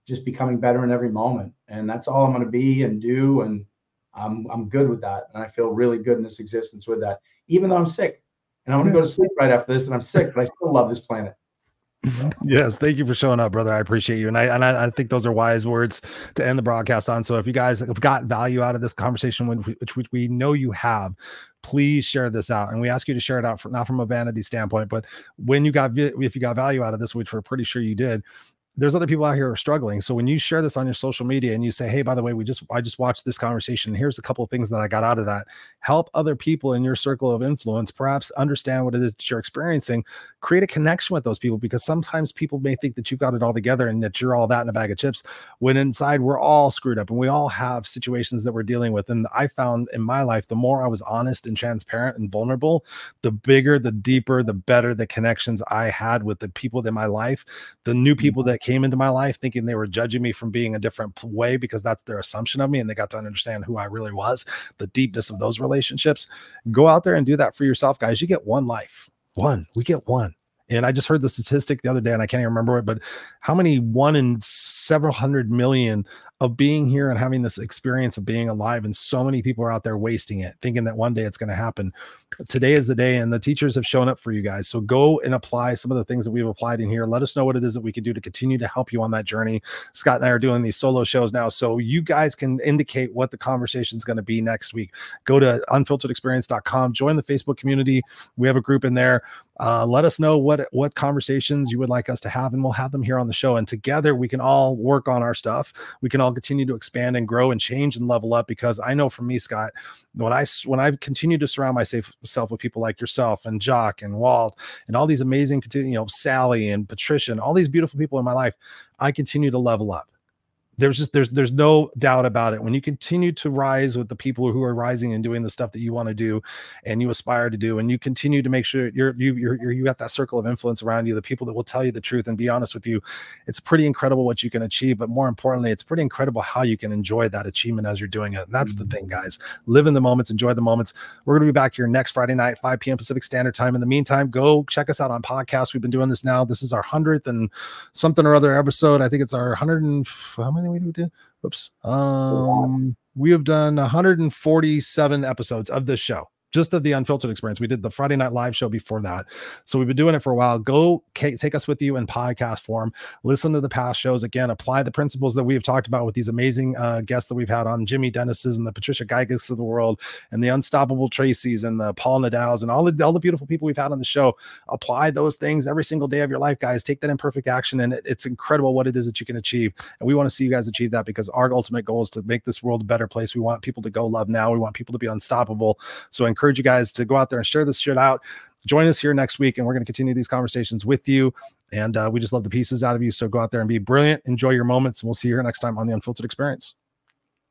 just becoming better in every moment. And that's all i'm going to be and do and i'm i'm good with that. And i feel really good in this existence with that. Even though i'm sick and i'm going to go to sleep right after this and i'm sick but i still love this planet (laughs) yes, thank you for showing up, brother. I appreciate you, and I and I, I, think those are wise words to end the broadcast on. So, if you guys have got value out of this conversation, which, which we know you have, please share this out. And we ask you to share it out, for, not from a vanity standpoint, but when you got if you got value out of this, which we're pretty sure you did, there's other people out here who are struggling. So when you share this on your social media and you say, "Hey, by the way, we just I just watched this conversation. Here's a couple of things that I got out of that." Help other people in your circle of influence perhaps understand what it is that you're experiencing. Create a connection with those people because sometimes people may think that you've got it all together and that you're all that in a bag of chips. When inside we're all screwed up and we all have situations that we're dealing with. And I found in my life, the more I was honest and transparent and vulnerable, the bigger, the deeper, the better the connections I had with the people in my life, the new people mm-hmm. that came into my life thinking they were judging me from being a different way because that's their assumption of me and they got to understand who I really was, the deepness of those relationships. Go out there and do that for yourself, guys. You get one life. One. We get one. And I just heard the statistic the other day, and I can't even remember it, but how many one in several hundred million of being here and having this experience of being alive. And so many people are out there wasting it, thinking that one day it's going to happen. Today is the day, and the teachers have shown up for you guys. So go and apply some of the things that we've applied in here. Let us know what it is that we can do to continue to help you on that journey. Scott and I are doing these solo shows now, so you guys can indicate what the conversation is going to be next week. Go to unfilteredexperience.com, join the Facebook community. We have a group in there. Uh, let us know what what conversations you would like us to have, and we'll have them here on the show. And together, we can all work on our stuff. We can all continue to expand and grow and change and level up. Because I know for me, Scott, when I when I've continued to surround myself with people like yourself and Jock and Walt and all these amazing, you know, Sally and Patricia and all these beautiful people in my life, I continue to level up there's just there's there's no doubt about it. When you continue to rise with the people who are rising and doing the stuff that you want to do and you aspire to do and you continue to make sure you're you you're, you're you got that circle of influence around you the people that will tell you the truth and be honest with you it's pretty incredible what you can achieve but more importantly it's pretty incredible how you can enjoy that achievement as you're doing it. And that's mm-hmm. the thing guys. Live in the moments enjoy the moments. We're going to be back here next friday night 5 p.m pacific standard time. In the meantime go check us out on podcast. We've been doing this now. This is our 100th and something or other episode. I think it's our 100 and how many we do? Oops. Um, we have done 147 episodes of this show just of the unfiltered experience. We did the Friday night live show before that. So we've been doing it for a while. Go take us with you in podcast form. Listen to the past shows again. Apply the principles that we've talked about with these amazing uh, guests that we've had on Jimmy Dennis's and the Patricia Geiges of the world and the Unstoppable Tracy's and the Paul Nadal's and all the all the beautiful people we've had on the show. Apply those things every single day of your life, guys. Take that imperfect action, and it, it's incredible what it is that you can achieve. And we want to see you guys achieve that because our ultimate goal is to make this world a better place. We want people to go love now. We want people to be unstoppable. So encourage encourage you guys to go out there and share this shit out. Join us here next week, and we're going to continue these conversations with you. And uh, we just love the pieces out of you. So go out there and be brilliant. Enjoy your moments, and we'll see you here next time on the Unfiltered Experience.